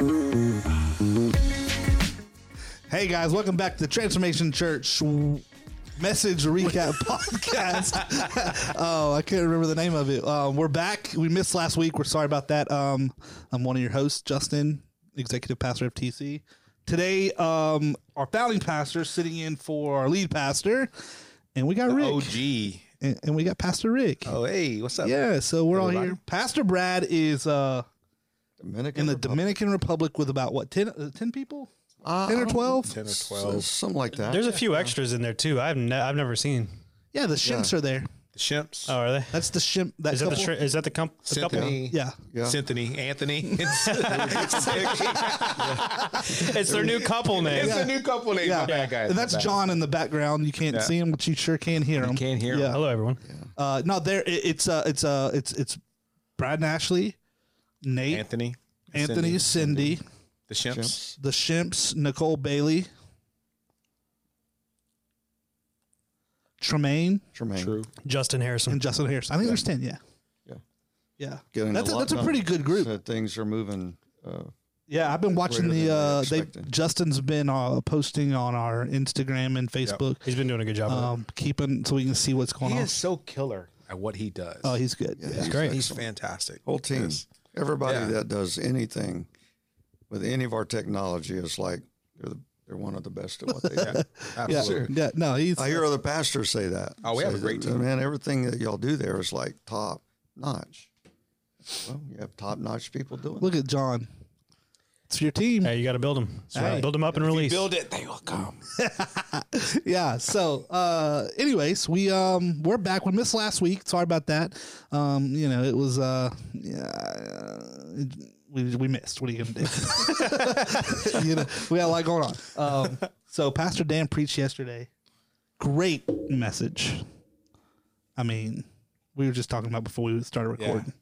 Hey guys, welcome back to the Transformation Church message recap podcast. oh, I can't remember the name of it. Um, we're back. We missed last week. We're sorry about that. Um, I'm one of your hosts, Justin, executive pastor of TC. Today, um, our founding pastor is sitting in for our lead pastor, and we got Ric, OG. and, and we got Pastor Ric. Oh, hey, what's up? Yeah, so we're all here. Pastor Brad is uh, Dominican in the Republic. Dominican Republic with about what 10, uh, 10 people, Uh, ten or don't- twelve. 10 or 12. something like that. There's a few extras in there too. I've ne- I've never seen. Yeah, the shimps are there. The Shimps. Oh, are they? That's the shimp. That Is that the couple. stri- is that the, comp- the couple? Symphony. yeah. Yeah. Symphony. Anthony. it's It's their new couple name. It's a new couple name. Yeah, My bad, guys. and that's bad. John in the background. You can't Yeah. see him, but you sure can hear him. Can't hear him. Yeah. Hello, everyone. Uh, no, there. It, it's uh, it's uh, it's it's Brad and Ashley, Nate, Anthony. Anthony, Cindy, The Shimps. the Shimps, Nicole Bailey, Tremaine, Tremaine. True. Justin Harrison. and Justin Harrison. I think there's ten. Yeah, Yeah. yeah. Getting that's a, lot that's a pretty good group. So things are moving. Uh, Yeah, I've been watching the. Uh, they. Justin's been uh, posting on our Instagram and Facebook, He's been doing a good job. um, keeping so we can see what's going He on. is so killer at what he does. Oh, he's good. Yeah. he's great. He's fantastic. whole team. Yes. Everybody Yeah. that does anything with any of our technology is like they're the, they're one of the best at what they do. Yeah, Absolutely. yeah, no, he's. I hear other pastors say that. Oh, we have a great that, team. Man, everything that y'all do there is like top notch. Well, you have top notch people doing it. Look at John. It's your team. hey, you got to build them. right. Build them up and release. Build it, they will come. Yeah. So, uh, anyways, we um we're back. We missed last week. Sorry about that. Um, you know, it was uh yeah. uh, We, we missed. What are you gonna do? you know, we got a lot going on. Um, so Pastor Dan preached yesterday. Great message. I mean, we were just talking about before we started Yeah. recording.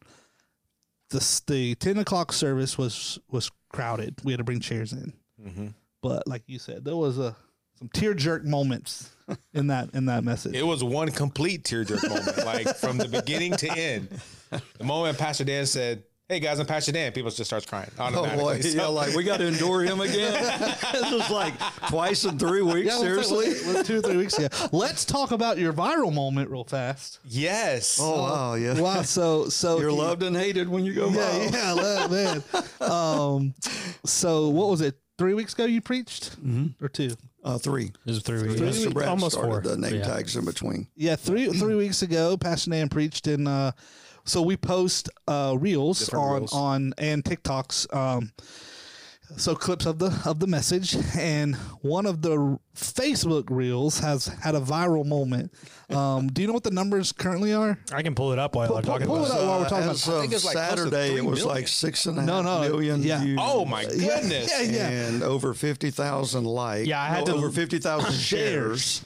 The the ten o'clock service was was crowded. We had to bring chairs in. Mm-hmm. But like you said, there was a some tear jerk moments in that in that message. It was one complete tear jerk moment, like from the beginning to end. The moment Pastor Dan said, "Hey guys, I'm Pastor Dan," people just starts crying Oh automatically. boy, So- yeah, like we got to endure him again. this was like twice in three weeks. Yeah, it was- seriously. it was two or three weeks ago. Let's talk about your viral moment real fast. yes. Oh wow, yeah. Wow, so so You're loved and hated when you go Yeah, viral. yeah, love, man. Um, so what was it? Three weeks ago you preached, or two? Uh, three. This is three weeks. Mr. Brad Almost four. the name Yeah. tags in between. Yeah, three three weeks ago, Pastor Dan preached, in. uh, so we post uh, reels Different on reels. on and TikToks. Um, so clips of the of the message, and one of the Facebook reels has had a viral moment. Um, do you know what the numbers currently are? I can pull it up while I'm talking pull about it it. up while we're talking As about. of think it's like Saturday, it was million. like six and a half No, no, million yeah. views. Oh my goodness. Yeah, yeah. And over fifty thousand likes. Yeah, I had No, to- over fifty thousand Shares.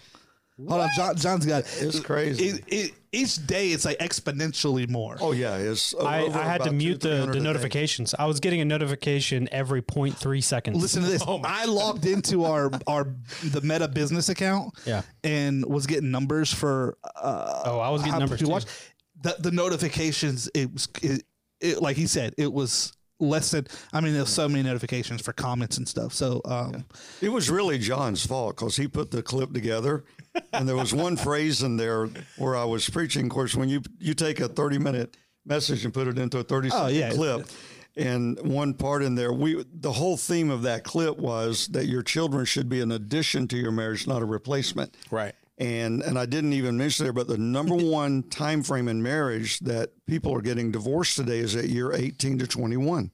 Shares. Hold on, John, John's got it. It's crazy. It, it, each day it's like exponentially more. Oh yeah, it's. o- I, over I had to mute the, the notifications. I was getting a notification every 0.3 seconds. Listen to this. I logged into our our the Meta business account. Yeah. And was getting numbers for uh, oh, I was getting numbers people too. watch. The the notifications. It was it, it like he said. It was less than. I mean, there's so many notifications for comments and stuff. So um, It was really John's fault because he put the clip together, and there was one phrase in there where I was preaching. Of course, when you you take a thirty minute message and put it into a thirty second Oh, yeah. clip, and one part in there, we the whole theme of that clip was that your children should be an addition to your marriage, not a replacement. Right. And and I didn't even mention there, but the number one time frame in marriage that people are getting divorced today is at year eighteen to twenty one,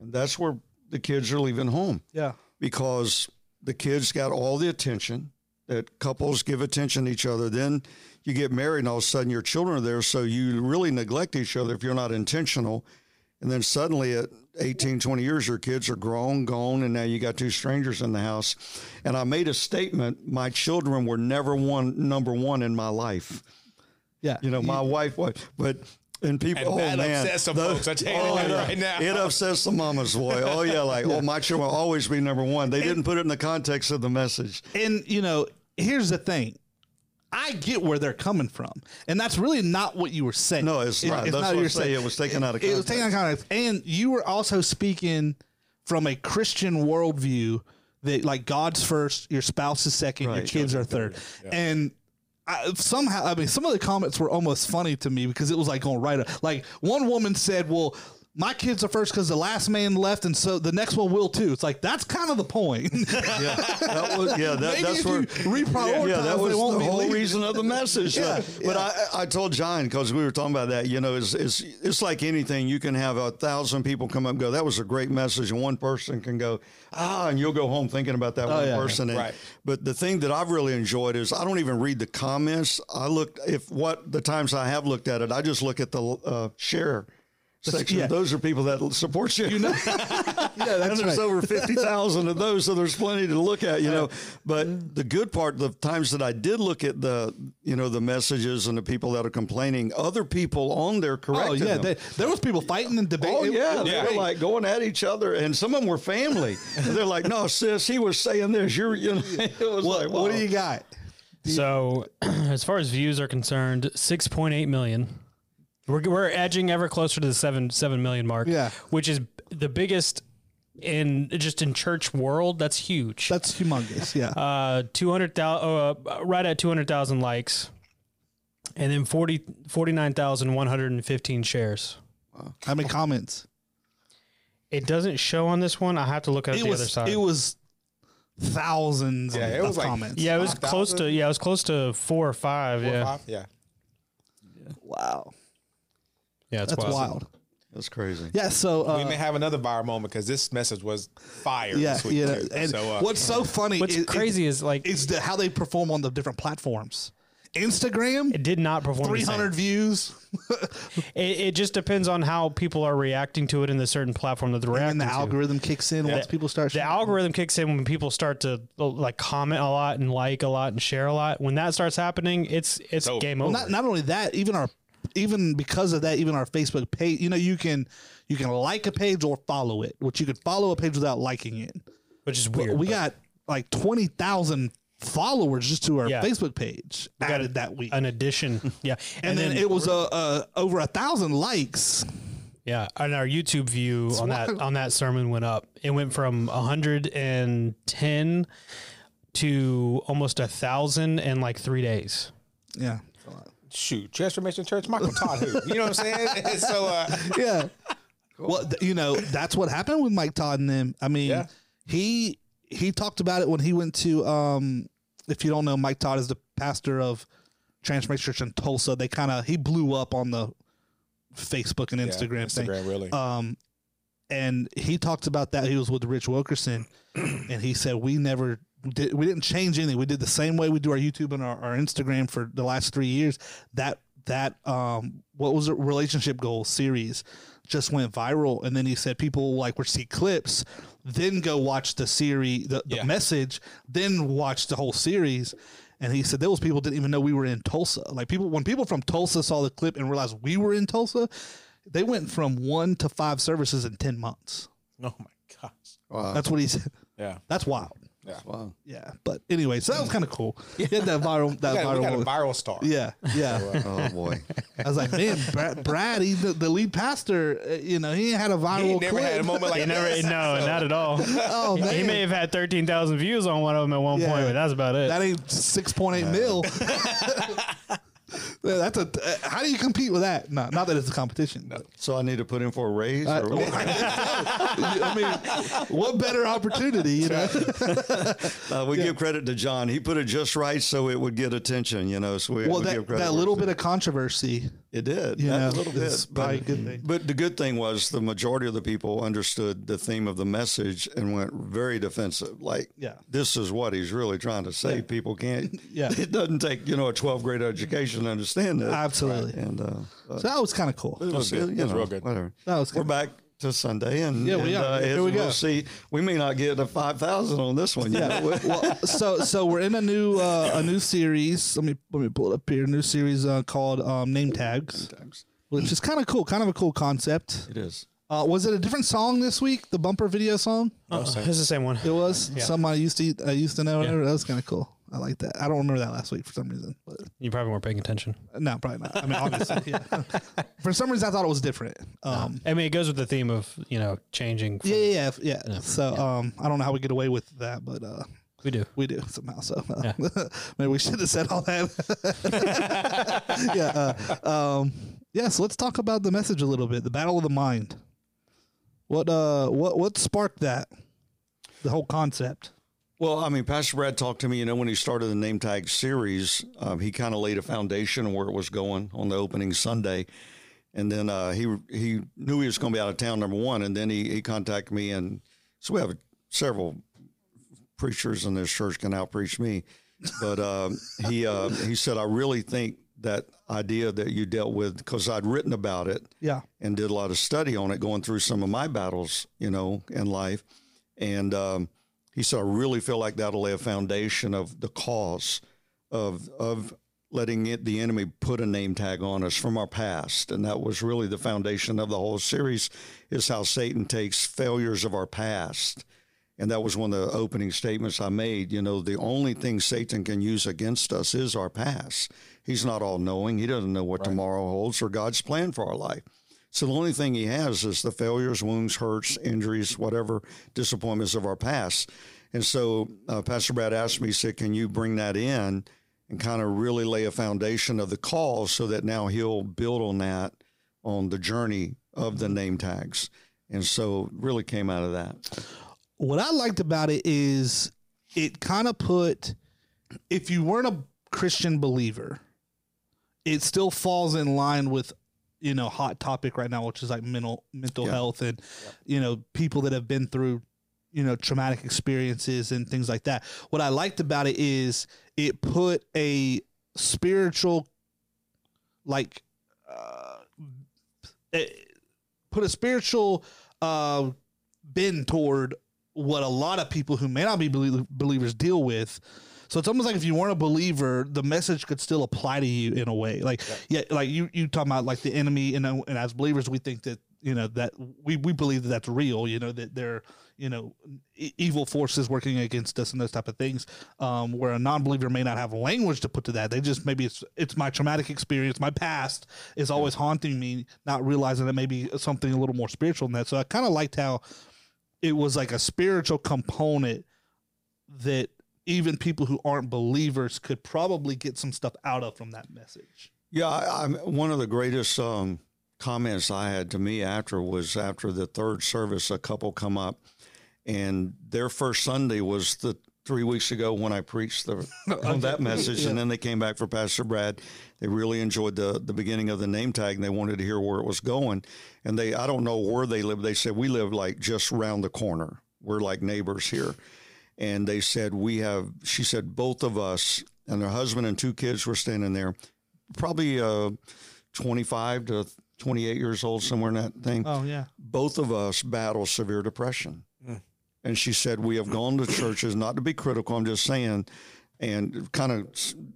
and that's where the kids are leaving home yeah. because the kids got all the attention that couples give attention to each other. Then you get married, and all of a sudden your children are there, so you really neglect each other if you're not intentional. And then suddenly at 18, 20 years, your kids are grown, gone, and now you got two strangers in the house. And I made a statement my children were never one number one in my life. Yeah. You know, my wife was, but and people, And oh that man, upsets some those- folks. I tell you it that right now. It upsets the mama's boy. Oh yeah, like oh my children will always be number one. They didn't put it in the context of the message. And you know, here's the thing. I get where they're coming from, and that's really not what you were saying. No, it's not. That's what what you're I'm saying. It was taken out of context. It was taken out of context. context, and you were also speaking from a Christian worldview that like God's first, your spouse is second, your Right. kids are third, and. I, somehow, I mean, some of the comments were almost funny to me because it was like going right. up. Like one woman said, "Well, my kids are first because the last man left, and so the next one will too." It's like that's kind of the point. Yeah, that was yeah. That, that's where you reprioritize, yeah, that was the whole leaving. reason of the message. Yeah, Uh, But I, I told John because we were talking about that. You know, it's, it's it's like anything. You can have a thousand people come up and go. That was a great message, and one person can go ah, and you'll go home thinking about that one Oh, yeah. person. And, Right. But the thing that I've really enjoyed is I don't even read the comments. I look if what the times I have looked at it, I just look at the uh, share. Section. yeah. Those are people that support you. yeah, that's and there's right. over 50,000 of those, so there's plenty to look at, you know. But mm-hmm. the good part, the times that I did look at the, you know, the messages and the people that are complaining, other people on there correcting. Oh yeah, them. they, there was people fighting and debating. Oh yeah, they Yeah. were like going at each other, and some of them were family. and they're like, "No, sis, he was saying this. You're, you know." It was What, like, what do you got? So, as far as views are concerned, six point eight million. We're we're edging ever closer to the seven seven million mark. Yeah. which is the biggest in just in church world. That's huge. That's humongous. Yeah. uh, two hundred thousand, uh, right at two hundred thousand likes, and then 40, 49,115 shares. How many comments? It doesn't show on this one. I have to look at It the was. other side. It was thousands. Yeah, of, it was of like- comments. yeah, it was 5,000? close to. Yeah, it was close to four or five. Four or yeah, five? Yeah. Wow. Yeah, it's That's wild. wild. That's crazy. Yeah. So. Uh, we may have another viral moment because this message was fire. yeah. this week Yeah. too. And so, uh, what's so funny? What's is, crazy is like is the, how they perform on the different platforms. Instagram, it did not perform. the three same. hundred views, It, it just depends on how people are reacting to it in the certain platform that they're reacting and the to. algorithm kicks in once people start. the algorithm kicks in when people start to like comment a lot and like a lot and share a lot. When that starts happening, it's it's over. game Well, over. not not only that, even our even because of that, even our Facebook page. You know, you can you can like a page or follow it, which you could follow a page without liking it. which is weird. we got like twenty thousand followers just to our Yeah. Facebook page got added that week, an addition. Yeah, and, then, it was uh, uh, over a thousand likes. yeah, and our YouTube view on that on that sermon went up. It went from 110 to almost a thousand in like three days. Yeah, shoot, Transformation Church, Michael Todd, who? You know what I'm saying? so, uh, yeah. Well, th- you know that's what happened with Mike Todd and them. I mean, Yeah. he he talked about it when he went to. um If you don't know, Mike Todd is the pastor of Transformation Church in Tulsa. They kind of he blew up on the Facebook and yeah, Instagram, thing. Really. Um, and he talked about that. He was with Rich Wilkerson, and he said we never did. We didn't change anything. We did the same way we do our YouTube and our, our Instagram for the last three years. That that um, what was it? Relationship goal series just went viral, and then he said people like would see clips, then go watch the series, the, the Yeah. message, then watch the whole series. And he said those people didn't even know we were in Tulsa. Like people, when people from Tulsa saw the clip and realized we were in Tulsa, they went from one to five services in 10 months. oh my gosh. Wow. That's what he said. Yeah. That's wild. Yeah. wow. Yeah. But anyway, so that was kind of cool. Yeah. that viral, that We got, we got a viral. viral star. yeah. Yeah. Oh boy. I was like, man, Brad, Brad he, the, the lead pastor, uh, you know, he ain't had a viral He never clip. had a moment like never, this. no, not at all. Oh, man. He may have had thirteen thousand views on one of them at one Yeah. point, but that's about it. That ain't 6.8 mil. Yeah, That's a. Uh, how do you compete with that? No, not that it's a competition. but- So I need to put in for a raise. I, or what? I mean, what better opportunity, you know? Uh, we give credit to John. He put it just right so it would get attention. You know, so we, Well, we give that, credit that little bit of controversy, It did. you that know, little bit. is probably a good thing. But the good thing was the majority of the people understood the theme of the message and went very defensive. Like, Yeah. this is what he's really trying to say. People can't. Yeah. It doesn't take you know a 12th grade education to understand that. Absolutely. And uh, So that was kind of cool. it was, good. you It was know, real good. Whatever. That was We're good. back to Sunday, and Yeah, we and, are. Uh, Here as we go. we'll see. We may not get to five thousand on this one. Yeah. well, so so we're in a new uh, a new series. Let me let me pull it up here. A new series uh, called um, Name Tags, which is kind of cool. Kind of a cool concept. it is. Uh, was it a different song this week? The bumper video song? Uh, it's the same one. It was. Somebody I used to I used to know. Whatever. That was kind of cool. I like that. I don't remember that last week for some reason, but You probably weren't paying attention. no, probably not. I mean, obviously, yeah. for some reason, I thought it was different. Um, I mean, it goes with the theme of you know changing. From, yeah, yeah, yeah, yeah. So, um, I don't know how we get away with that, but uh, we do. we do somehow. So, uh, maybe we should have said all that. yeah. Uh, um, yeah. So let's talk about the message a little bit. The battle of the mind. What uh, what what sparked that? The whole concept. Well, I mean, Pastor Brad talked to me, you know, when he started the name tag series, um, he kind of laid a foundation where it was going on the opening Sunday. And then uh, he he knew he was going to be out of town, number one. And then he, he contacted me. And so we have several preachers in this church can out preach me. But um, he, uh, he said, I really think that idea that you dealt with, because I'd written about it Yeah. and did a lot of study on it, going through some of my battles, you know, in life. And um, he said, I really feel like that'll lay a foundation of the cause of of letting it, the enemy put a name tag on us from our past, and that was really the foundation of the whole series. Is how Satan takes failures of our past. And that was one of the opening statements I made. You know, the only thing Satan can use against us is our past. He's not all knowing. He doesn't know what tomorrow holds or God's plan for our life. So the only thing he has is the failures, wounds, hurts, injuries, whatever disappointments of our past. And so uh, Pastor Brad asked me, he said, "Can you bring that in and kind of really lay a foundation of the cause so that now he'll build on that on the journey of the name tags?" And so really came out of that. what I liked about it is it kind of put if you weren't a Christian believer, it still falls in line with you know hot topic right now, which is like mental mental Yeah. health and you know people that have been through you know traumatic experiences and things like that. What I liked about it is it put a spiritual like uh, put a spiritual uh bend toward what a lot of people who may not be belie- believers deal with. So it's almost like if you weren't a believer, the message could still apply to you in a way. Like, yeah, like you you talking about like the enemy, and, and as believers, we think that you know that we we believe that that's real. You know that they're you know evil forces working against us and those type of things. Um, where a non-believer may not have language to put to that. They just maybe it's it's my traumatic experience, my past is always haunting me, not realizing that maybe something a little more spiritual than that. So I kind of liked how it was like a spiritual component that even people who aren't believers could probably get some stuff out of from that message. Yeah, I, I'm one of the greatest um, comments I had to me after was after the third service, a couple come up, and their first Sunday was the three weeks ago when I preached the on that message, and then they came back for Pastor Brad. They really enjoyed the the beginning of the name tag, and they wanted to hear where it was going. And they, I don't know where they live. They said we live like just around the corner. We're like neighbors here. And they said we have. She said both of us and her husband and two kids were standing there probably uh, 25 to 28 years old, somewhere in that thing. Oh yeah, Both of us battle severe depression. And she said, We have gone to churches, not to be critical, I'm just saying, and kind of,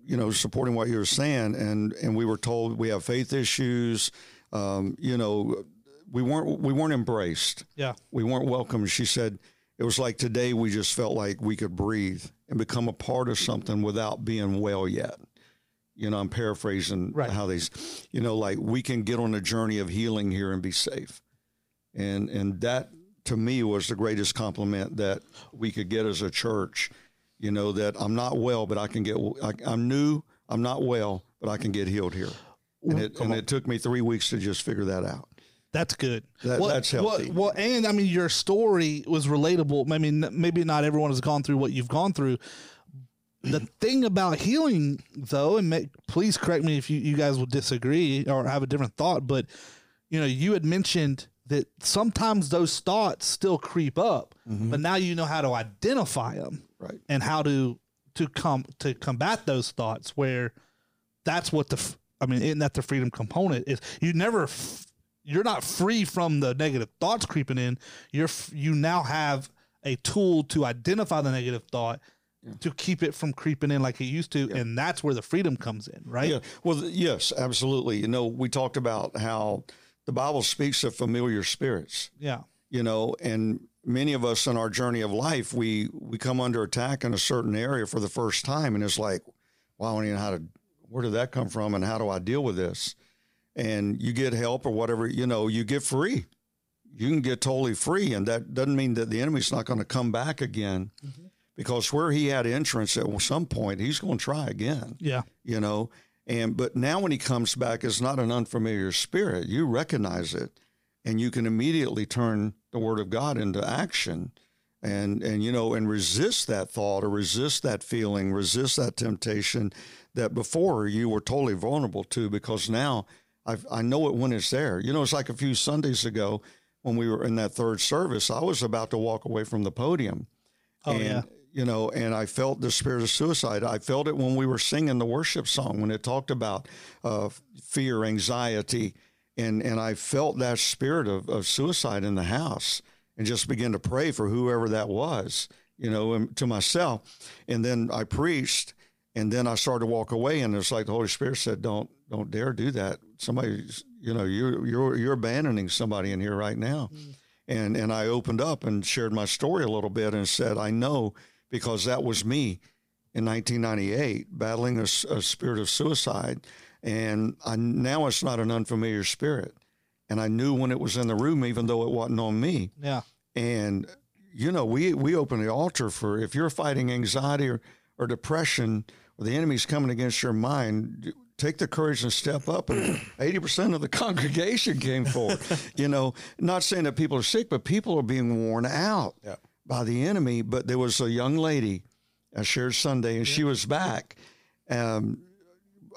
you know, supporting what you were saying. And, and we were told we have faith issues. Um, you know, we weren't, we weren't embraced yeah, we weren't welcome. She said it was like today we just felt like we could breathe and become a part of something without being well yet. You know, I'm paraphrasing Right. how these, you know, like we can get on a journey of healing here and be safe. And and that to me was the greatest compliment that we could get as a church. You know that I'm not well, but I can get. I, I'm new. I'm not well, but I can get healed here. And it and it took me three weeks to just figure that out. That's good. That- that's healthy. Well, well, and I mean, your story was relatable. I mean, maybe not everyone has gone through what you've gone through. The thing about healing, though, and make, please correct me if you, you guys will disagree or have a different thought, but you know, you had mentioned that sometimes those thoughts still creep up, mm-hmm. but now you know how to identify them Right. and how to to come to combat those thoughts. Where that's what the I mean, isn't that the freedom component is? You never. F- you're not free from the negative thoughts creeping in. You're you now have a tool to identify the negative thought to keep it from creeping in like it used to, and that's where the freedom comes in, right? Yeah. Well, yes, absolutely. You know, we talked about how the Bible speaks of familiar spirits, Yeah. you know, and many of us in our journey of life, we we come under attack in a certain area for the first time, and it's like, wow, I don't even know how to. Where did that come from, and how do I deal with this? And you get help or whatever, you know, you get free. You can get totally free, and that doesn't mean that the enemy's not going to come back again, mm-hmm. because where he had entrance at some point, he's going to try again Yeah. you know and but now when he comes back it's not an unfamiliar spirit you recognize it and you can immediately turn the word of god into action and and you know and resist that thought or resist that feeling resist that temptation that before you were totally vulnerable to because now i i know it when it's there you know it's like a few sundays ago when we were in that third service i was about to walk away from the podium Oh and, yeah. you know, and I felt the spirit of suicide. I felt it when we were singing the worship song when it talked about uh, fear, anxiety, and and I felt that spirit of, of suicide in the house, and just began to pray for whoever that was, you know, to myself, and then I preached, and then I started to walk away, and it's like the Holy Spirit said, "Don't don't dare do that. Somebody's, you know, you're you're you're abandoning somebody in here right now." Mm. and and I opened up and shared my story a little bit and said, I know because that was me in 1998 battling a spirit of suicide, and I now it's not an unfamiliar spirit, and I knew when it was in the room, even though it wasn't on me, Yeah. and you know we we open the altar for if you're fighting anxiety or, or depression or the enemy's coming against your mind take the courage and step up and 80% of the congregation came forward you know not saying that people are sick but people are being worn out Yeah. by the enemy but there was a young lady i shared sunday and she was back um,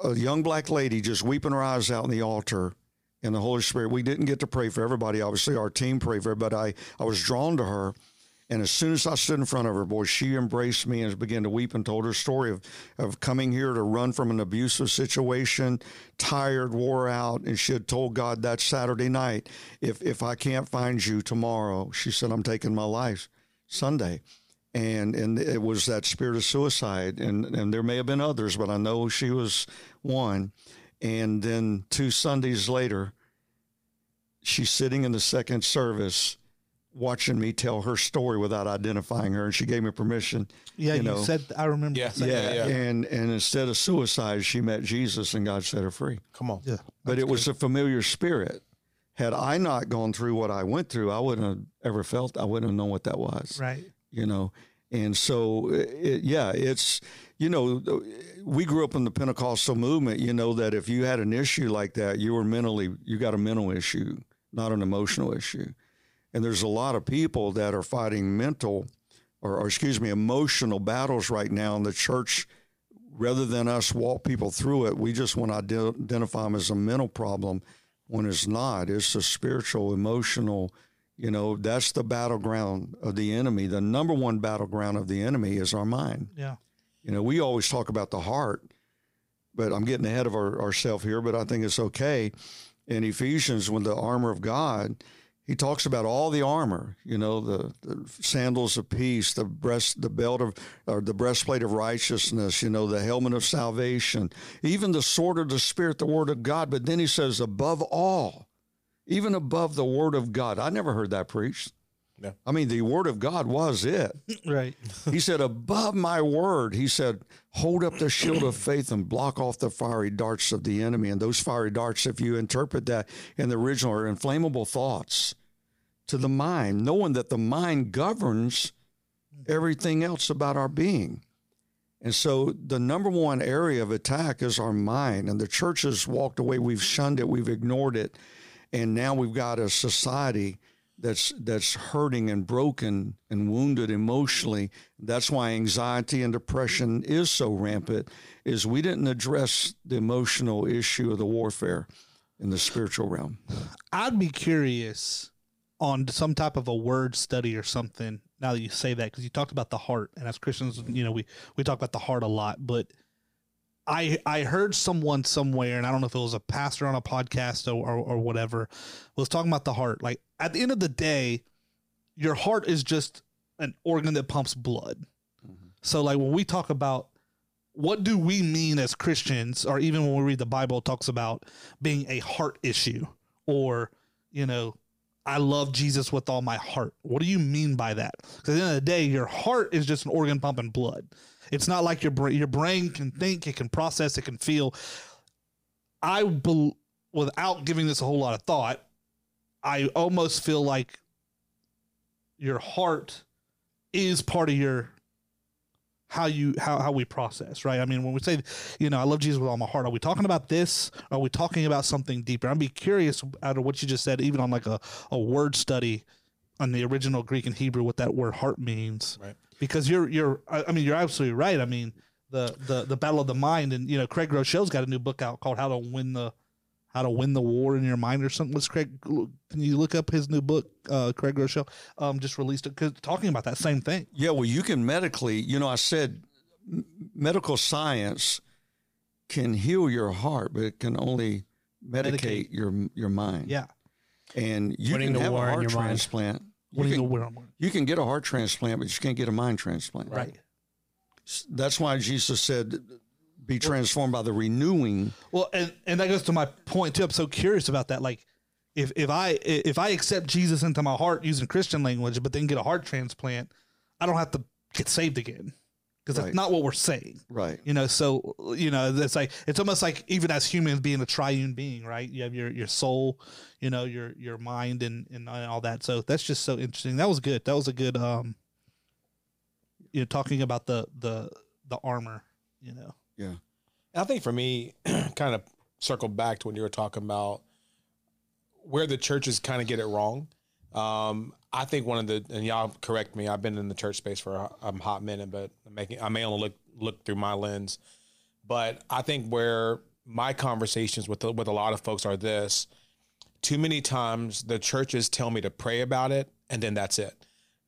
a young black lady just weeping her eyes out on the altar in the Holy Spirit. We didn't get to pray for everybody. Obviously, our team prayed for her, but I, I was drawn to her. And as soon as I stood in front of her, boy, she embraced me and began to weep and told her story of, of coming here to run from an abusive situation, tired, wore out. And she had told God that Saturday night, if, if I can't find you tomorrow, she said, I'm taking my life Sunday. And, and it was that spirit of suicide. And, and there may have been others, but I know she was one. And then two Sundays later, she's sitting in the second service watching me tell her story without identifying her. And she gave me permission. Yeah. You, know, said I remember. Yeah. you saying yeah, yeah. And, and instead of suicide, she met Jesus and God set her free. Come on. Yeah. But it was a familiar spirit. Had I not gone through what I went through, I wouldn't have ever felt, I wouldn't have known what that was Right. you know and so it, yeah it's you know we grew up in the pentecostal movement you know that if you had an issue like that you were mentally you got a mental issue not an emotional issue and there's a lot of people that are fighting mental or, or excuse me emotional battles right now in the church rather than us walk people through it we just want to ide- identify them as a mental problem when it's not it's a spiritual emotional you know, that's the battleground of the enemy. The number one battleground of the enemy is our mind. Yeah. You know, we always talk about the heart, but I'm getting ahead of our, ourselves here, but I think it's okay. In Ephesians, when the armor of God, he talks about all the armor, you know, the, the sandals of peace, the breast, the belt of, or the breastplate of righteousness, you know, the helmet of salvation, even the sword of the Spirit, the word of God. But then he says, above all, even above the word of God. I never heard that preached. Yeah. I mean, the word of God was it. Right. He said, above my word, he said, hold up the shield of faith and block off the fiery darts of the enemy. And those fiery darts, if you interpret that in the original, are inflammable thoughts to the mind, knowing that the mind governs everything else about our being. And so the number one area of attack is our mind. And the church has walked away. We've shunned it. We've ignored it. And now we've got a society that's that's hurting and broken and wounded emotionally. That's why anxiety and depression is so rampant. Is we didn't address the emotional issue of the warfare in the spiritual realm. I'd be curious on some type of a word study or something. Now that you say that, because you talked about the heart, and as Christians, you know, we we talk about the heart a lot. But I I heard someone somewhere, and I don't know if it was a pastor on a podcast or or, or whatever, was talking about the heart. Like at the end of the day, your heart is just an organ that pumps blood. Mm-hmm. So like when we talk about what do we mean as Christians, or even when we read the Bible, it talks about being a heart issue, or you know, I love Jesus with all my heart. What do you mean by that? Because at the end of the day, your heart is just an organ pumping blood. It's not like your brain. Your brain can think, it can process, it can feel. I, bel without giving this a whole lot of thought, I almost feel like your heart is part of your how you how how we process, right? I mean, when we say, you know, I love Jesus with all my heart, are we talking about this? Are we talking about something deeper? I'd be curious out of what you just said, even on like a, a word study on the original Greek and Hebrew, what that word heart means. Right. Because you're you're I mean, you're absolutely right. I mean, the the the battle of the mind, and you know, Craig Groeschel's got a new book out called How to Win the how to win the war in your mind or something. What's Craig? Can you look up his new book? Uh, Craig Groeschel um, just released it, cause talking about that same thing. Yeah, well, you can medically, you know, I said medical science can heal your heart, but it can only medicate, Medicate. your your mind. Yeah, And you Winning can have a heart transplant. You can, you can get a heart transplant, but you can't get a mind transplant. Right. That's why Jesus said, be transformed by the renewing. Well, and and that goes to my point too. I'm so curious about that. Like, if if I if I accept Jesus into my heart using Christian language, but then get a heart transplant, I don't have to get saved again because Right. that's not what we're saying. Right. You know, so you know, it's like it's almost like even as humans being a triune being, right? You have your your soul, you know, your your mind and and all that. So that's just so interesting. That was good. That was a good um you know, talking about the the the armor, you know. Yeah. I think for me, kind of circle back to when you were talking about where the churches kind of get it wrong. Um, I think one of the and y'all correct me. I've been in the church space for a, hot minute, but I'm making I may only look look through my lens. But I think where my conversations with with a lot of folks are this: too many times the churches tell me to pray about it, and then that's it.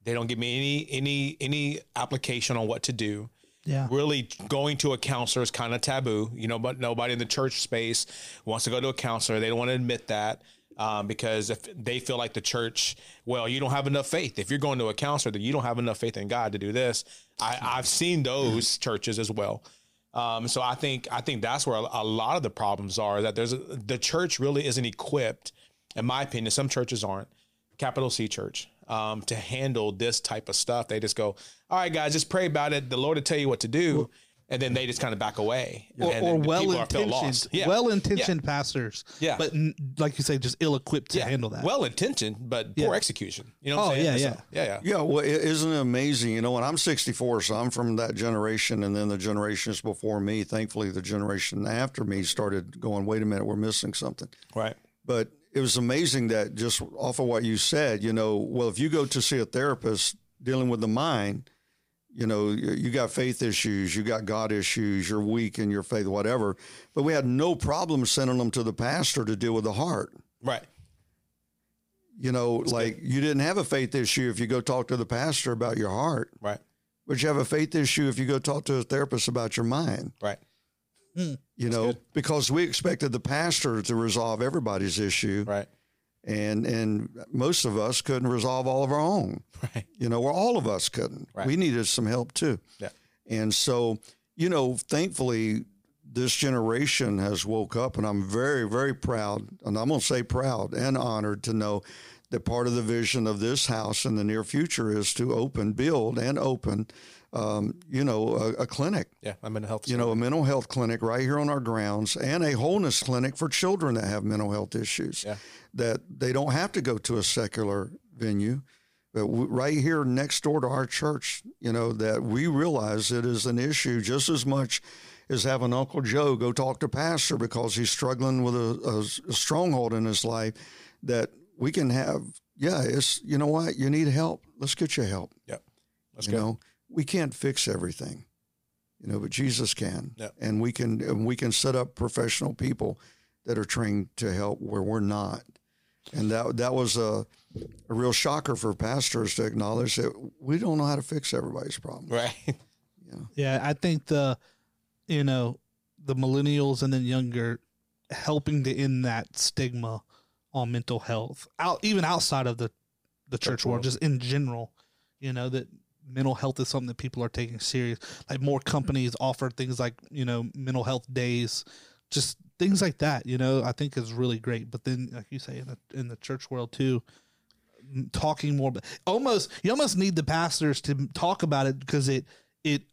They don't give me any any any application on what to do Yeah. really going to a counselor is kind of taboo, you know, but nobody in the church space wants to go to a counselor. They don't want to admit that um, because if they feel like the church, well, you don't have enough faith. If you're going to a counselor, then you don't have enough faith in God to do this. I, I've seen those churches as well. Um, so I think I think that's where a, a lot of the problems are. That there's a, the church really isn't equipped, in my opinion. Some churches aren't, capital C church, um, to handle this type of stuff. They just go, "All right, guys, just pray about it. The Lord will tell you what to do," and then they just kind of back away. or, and or well people are feel intentioned. Yeah. well intentioned pastors. Yeah. but n- like you say, just ill equipped to yeah. handle that. Well intentioned, but poor Yeah. execution. You know what Oh, I'm saying? yeah, So- yeah, yeah. Yeah, well, i- isn't it amazing? You know, when I'm 64, so I'm from that generation, and then the generations before me. Thankfully, the generation after me started going, "Wait a minute, we're missing something." Right. But it was amazing that just off of what you said, you know, well, if you go to see a therapist dealing with the mind, you know, you got faith issues, you got God issues, you're weak in your faith, whatever. But we had no problem sending them to the pastor to deal with the heart. Right. You know, like you didn't have a faith issue if you go talk to the pastor about your heart. Right. But you have a faith issue if you go talk to a therapist about your mind, Right. Mm, you know, because we expected the pastor to resolve everybody's issue. Right. And and most of us couldn't resolve all of our own. Right. You know, well, all of us couldn't. Right. We needed some help too. Yeah. And so, you know, thankfully this generation has woke up and I'm very, very proud, and I'm gonna say proud and honored to know that part of the vision of this house in the near future is to open, build and open um, you know, a, a clinic Yeah. I'm in a health. you know, a mental health clinic right here on our grounds and a wholeness clinic for children that have mental health issues. Yeah. That they don't have to go to a secular venue, but w- right here next door to our church, you know, that we realize it is an issue just as much as having Uncle Joe go talk to pastor because he's struggling with a stronghold in his life. That we can have, yeah, it's you know what, you need help. Let's get you help. Yep. Let's you go. know, we can't fix everything, you know, but Jesus can, Yep. and we can, and we can set up professional people that are trained to help where we're not, and that that was a, a real shocker for pastors to acknowledge that we don't know how to fix everybody's problem. Right. Yeah, I think the, you know, the millennials and then younger, helping to end that stigma on mental health out even outside of the the church world, just in general, you know that mental health is something that people are taking serious. Like more companies offer things like you know mental health days, just things like that. You know, I think is really great. But then, like you say, in the in the church world too, talking more. But almost, you almost need the pastors to talk about it because it it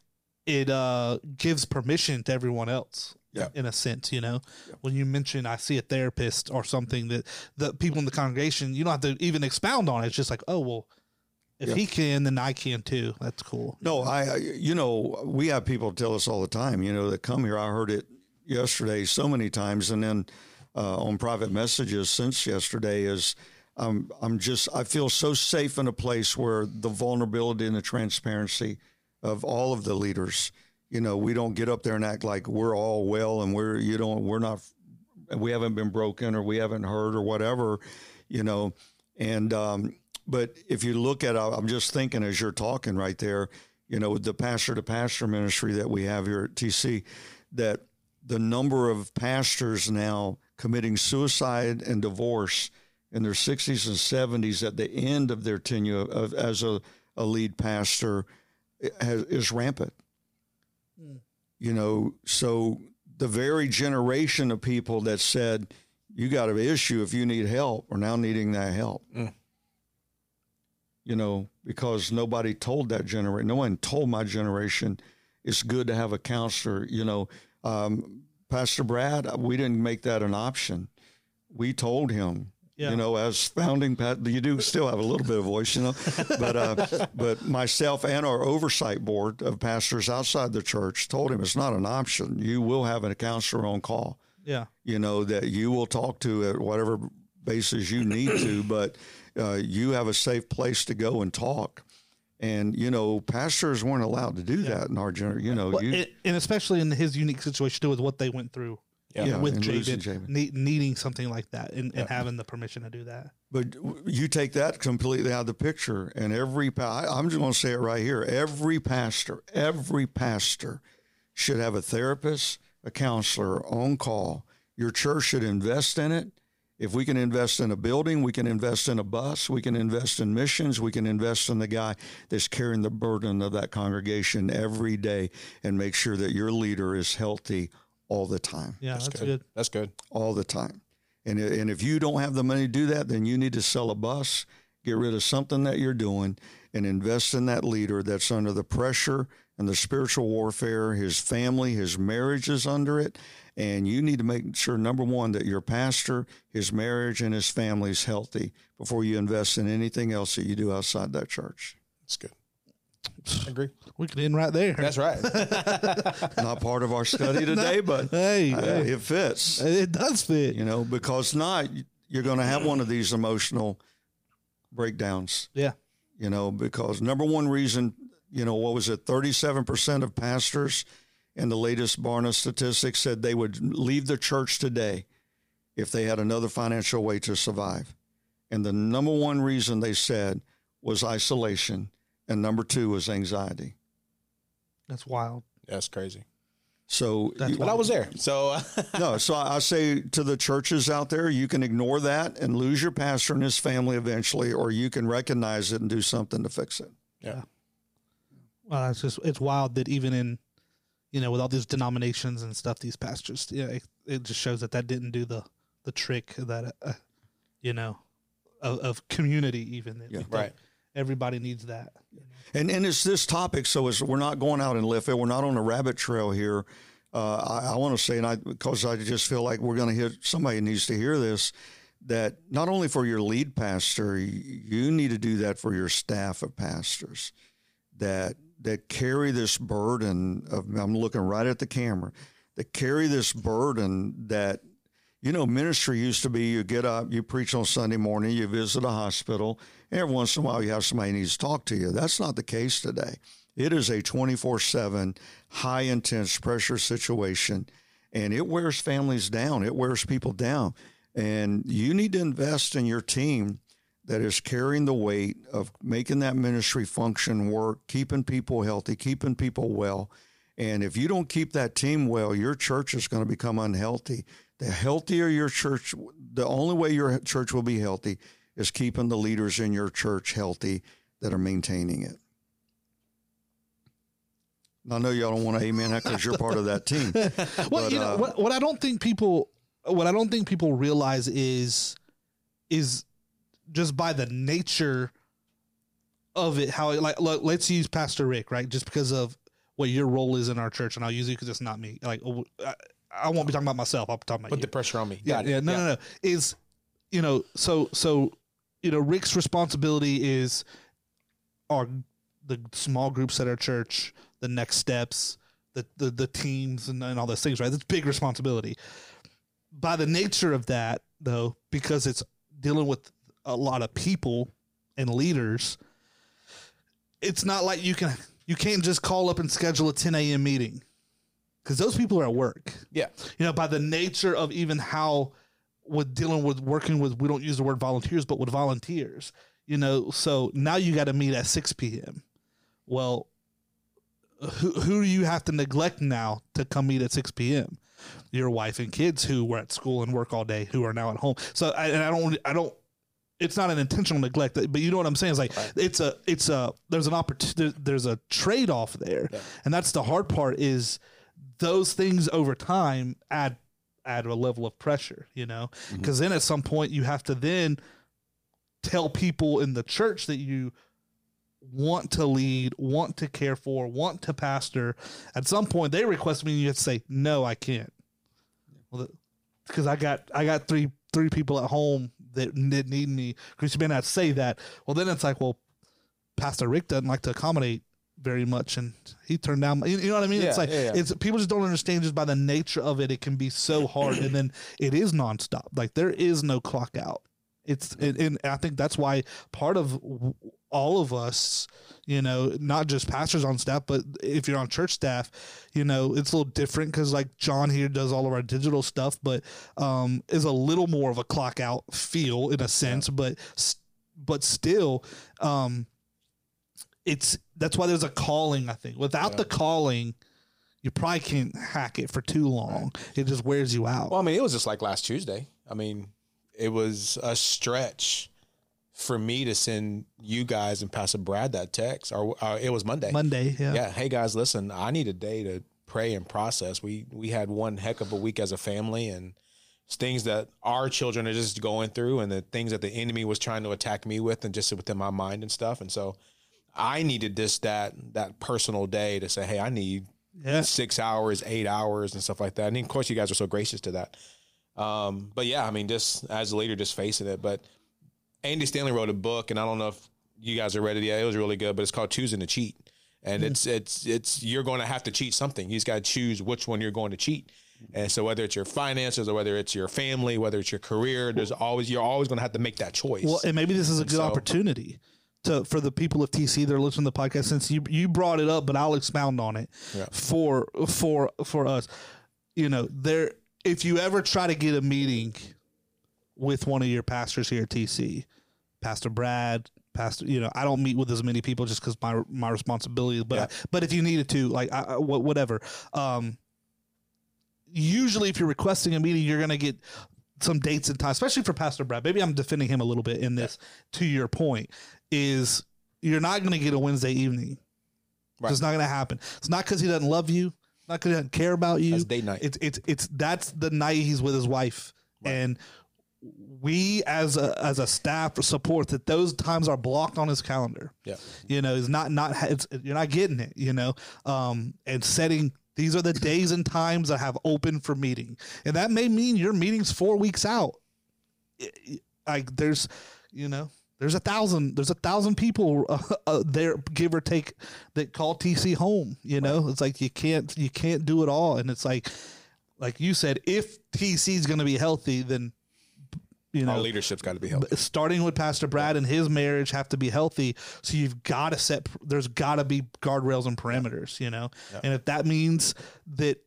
it uh gives permission to everyone else. Yeah. in a sense, you know, when you mention I see a therapist or something that the people in the congregation, you don't have to even expound on it. It's just like, oh well, if Yeah. he can, then I can too. That's cool. No, I, you know, we have people tell us all the time, you know, that come here. I heard it yesterday so many times, and then uh, on private messages since yesterday is, um, I'm just, I feel so safe in a place where the vulnerability and the transparency of all of the leaders, you know, we don't get up there and act like we're all well and we're, you know, we're not, we haven't been broken or we haven't hurt or whatever, you know, and, um, but if you look at, I'm just thinking as you're talking right there, you know, with the pastor to pastor ministry that we have here at TC, that the number of pastors now committing suicide and divorce in their 60s and 70s at the end of their tenure of, as a, a lead pastor eh, has, is rampant. Hmm. You know, so the very generation of people that said, you got an issue if you need help are now needing that help. Hmm. You know, because nobody told that generation, no one told my generation it's good to have a counselor. You know, um, Pastor Brad, we didn't make that an option. We told him, Yeah. you know, as founding pat, you do still have a little bit of voice, you know, but uh, but myself and our oversight board of pastors outside the church told him it's not an option. You will have a counselor on call Yeah, you know, that you will talk to at whatever basis you need to, but uh, you have a safe place to go and talk. And, you know, pastors weren't allowed to do that in our generation. You know, Well, you, it- and especially in his unique situation too, with what they went through Yeah, with and Jabin, ne- needing something like that and, and having the permission to do that. but you take that completely out of the picture. And every, pa- I'm just going to say it right here every pastor, every pastor should have a therapist, a counselor on call. Your church should invest in it. If we can invest in a building, we can invest in a bus, we can invest in missions, we can invest in the guy that's carrying the burden of that congregation every day and make sure that your leader is healthy all the time, Yeah, that's, good. good. That's good. all the time. And, and if you don't have the money to do that, then you need to sell a bus, get rid of something that you're doing, and invest in that leader that's under the pressure and the spiritual warfare. His family, his marriage is under it. And you need to make sure, number one, that your pastor, his marriage, and his family is healthy before you invest in anything else that you do outside that church. That's good. I agree. We could end right there. That's right. Not part of our study today, but hey, uh, hey, it fits. it does fit. you know, because not you're going to have one of these emotional breakdowns, Yeah, you know, because number one reason, you know, what was it, 37% of pastors in the latest Barna statistics said they would leave the church today if they had another financial way to survive. And the number one reason they said was isolation, and number two was anxiety. that's wild. That's crazy. So That's you- But I was there. So no, so I I say to the churches out there, you can ignore that and lose your pastor and his family eventually, or you can recognize it and do something to fix it. yeah. Well, it's just it's wild that even in, you know, with all these denominations and stuff, these pastors, yeah, it, it just shows that that didn't do the the trick that, uh, you know, of, of community. Even that, Yeah. Right. Everybody needs that. And and it's this topic, so it's, we're not going out in left field. We're not on a rabbit trail here. Uh, I, I want to say, and I because I just feel like we're going to hit somebody needs to hear this. That not only for your lead pastor, you, you need to do that for your staff of pastors. That that carry this burden of I'm looking right at the camera. That carry this burden that you know, ministry used to be you get up, you preach on Sunday morning, you visit a hospital, and every once in a while you have somebody needs to talk to you. That's not the case today. It is a 24 7, high intense pressure situation, and it wears families down. It wears people down. And you need to invest in your team that is carrying the weight of making that ministry function work, keeping people healthy, keeping people well. And if you don't keep that team well, your church is going to become unhealthy. The healthier your church, the only way your church will be healthy is keeping the leaders in your church healthy that are maintaining it. I know y'all don't want to amen that because you're part of that team. Well, But, you know uh, what, what I don't think people what I don't think people realize is is just by the nature of it, how it, like look, let's use Pastor Ric, right? Just because of what your role is in our church, and I'll use it because it's not me. Like I, I won't be talking about myself. I'll be talking about Put you. the pressure on me. yeah, yeah, no, no, no. Is you know, so so you know, Ric's responsibility is our the small groups at our church, the next steps, the the, the teams, and, and all those things. Right, that's big responsibility. By the nature of that, though, because it's dealing with a lot of people and leaders, it's not like you can you can't just call up and schedule a 10 a.m. meeting because those people are at work Yeah. you know, by the nature of even how with dealing with working with, we don't use the word volunteers, but with volunteers, you know, so now you got to meet at 6 p.m. Well, who, who do you have to neglect now to come meet at 6 p.m.? Your wife and kids who were at school and work all day, who are now at home. So, I, and I don't, I don't, it's not an intentional neglect, but you know what I'm saying? It's like it's a, it's a, there's an opportunity, there's a trade off there, and that's the hard part is those things over time add add a level of pressure, you know, mm-hmm. because then at some point you have to then tell people in the church that you want to lead, want to care for, want to pastor. At some point, they request me, and you have to say, "No, I can't." Well, because I got I got three three people at home that that need me. Because you may not say that. Well, then it's like, well, Pastor Ric doesn't like to accommodate very much, and he turned down. You know what I mean? it's like yeah, yeah. it's people just don't understand just by the nature of it. It can be so hard, and then it is nonstop. Like there is no clock out. It's and, and I think that's why part of all of us, you know, not just pastors on staff, but if you're on church staff, you know, it's a little different because like John here does all of our digital stuff, but um, is a little more of a clock out feel in a sense, but but still, um, it's that's why there's a calling. I think without the calling, you probably can't hack it for too long. It just wears you out. Well, I mean, it was just like last Tuesday. I mean, it was a stretch for me to send you guys and Pastor Brad that text, or uh, it was Monday. Monday, yeah. Yeah. Hey guys, listen, I need a day to pray and process. We we had one heck of a week as a family, and things that our children are just going through, and the things that the enemy was trying to attack me with, and just within my mind and stuff. And so, I needed this that that personal day to say, hey, I need Yeah. six hours, eight hours, and stuff like that. And of course, you guys are so gracious to that. Um, but yeah, I mean, just as a leader, just facing it. But Andy Stanley wrote a book, and I don't know if you guys are read it yet. It was really good, but it's called "Choosing to Cheat," and it's it's it's you're going to have to cheat something. You just got to choose which one you're going to cheat. And so, whether it's your finances or whether it's your family, whether it's your career, there's always you're always going to have to make that choice. Well, and maybe this is a good so- opportunity to for the people of TC that are listening to the podcast. Since you you brought it up, but I'll expound on it Yeah. for for for us. You know, there if you ever try to get a meeting with one of your pastors here at TC, Pastor Brad, Pastor, you know, I don't meet with as many people just because my my responsibility. But Yeah. but if you needed to, like, I, I, whatever. Um, usually, if you're requesting a meeting, you're gonna get some dates and time, especially for Pastor Brad. Maybe I'm defending him a little bit in this. To your point, is you're not going to get a Wednesday evening. Right. It's not going to happen. It's not because he doesn't love you. Not because he doesn't care about you. That's date night. It's it's it's that's the night he's with his wife, and we as a as a staff support that those times are blocked on his calendar. yeah, You know, it's not not it's, you're not getting it. You know, um, and setting these are the days and times that have open for meeting, and that may mean your meeting's four weeks out. I- I- Like there's, you know, there's a thousand there's a thousand people uh, uh, there, give or take, that call TC home. You know, it's like you can't you can't do it all, and it's like, like you said, if TC is going to be healthy, then you know our leadership's got to be healthy. starting with Pastor Brad and his marriage have to be healthy. So you've got to set, there's got to be guardrails and parameters, you know? And if that means that,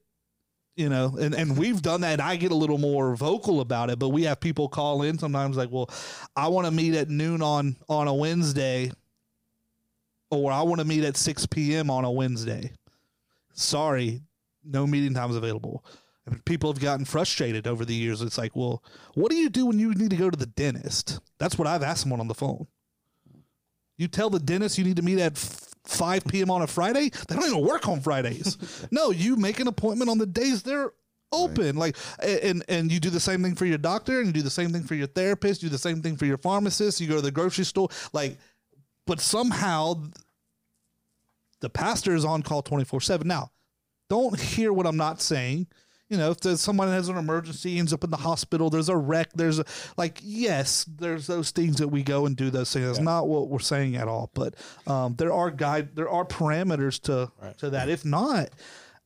you know, and, and we've done that, I get a little more vocal about it, but we have people call in sometimes like, well, I want to meet at noon on, on a Wednesday, or I want to meet at 6 p.m. on a Wednesday. Sorry, no meeting times available. And people have gotten frustrated over the years. It's like, well, what do you do when you need to go to the dentist? That's what I've asked someone on the phone. You tell the dentist you need to meet at 5 p.m. on a Friday? They don't even work on Fridays. no, you make an appointment on the days they're open. Like, and and you do the same thing for your doctor, and you do the same thing for your therapist. You do the same thing for your pharmacist. You go to the grocery store, like, but somehow the pastor is on call twenty four seven. Now, don't hear what I'm not saying. You know, if there's someone has an emergency, ends up in the hospital, there's a wreck, there's a like, yes, there's those things that we go and do those things. That's not what we're saying at all. But um, there are guide, there are parameters to to that. If not,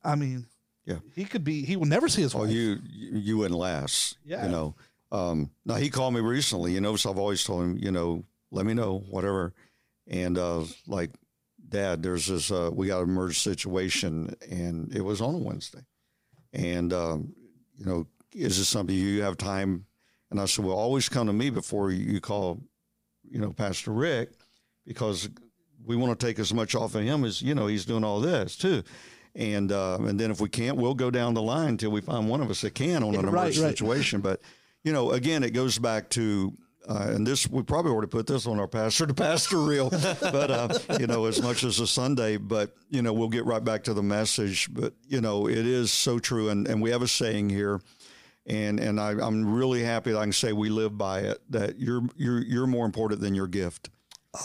I mean, Yeah. he could be, he will never see his Well, wife. you you you wouldn't last. Yeah. You know. Um, now he called me recently. You know, so I've always told him, you know, let me know whatever. And uh, like, Dad, there's this. Uh, we got an emergency situation, and it was on a Wednesday. And um, you know, is this something you have time? And I said, well, always come to me before you call, you know, Pastor Ric, because we want to take as much off of him as you know he's doing all this too. And uh, and then if we can't, we'll go down the line until we find one of us that can on an Right, emergency right. situation. But you know, again, it goes back to. Uh, and this we probably already put this on our pastor to pastor reel, but uh, you know as much as a Sunday, but you know we'll get right back to the message. But you know it is so true, and, and we have a saying here, and and I, I'm really happy that I can say we live by it. That you're you're you're more important than your gift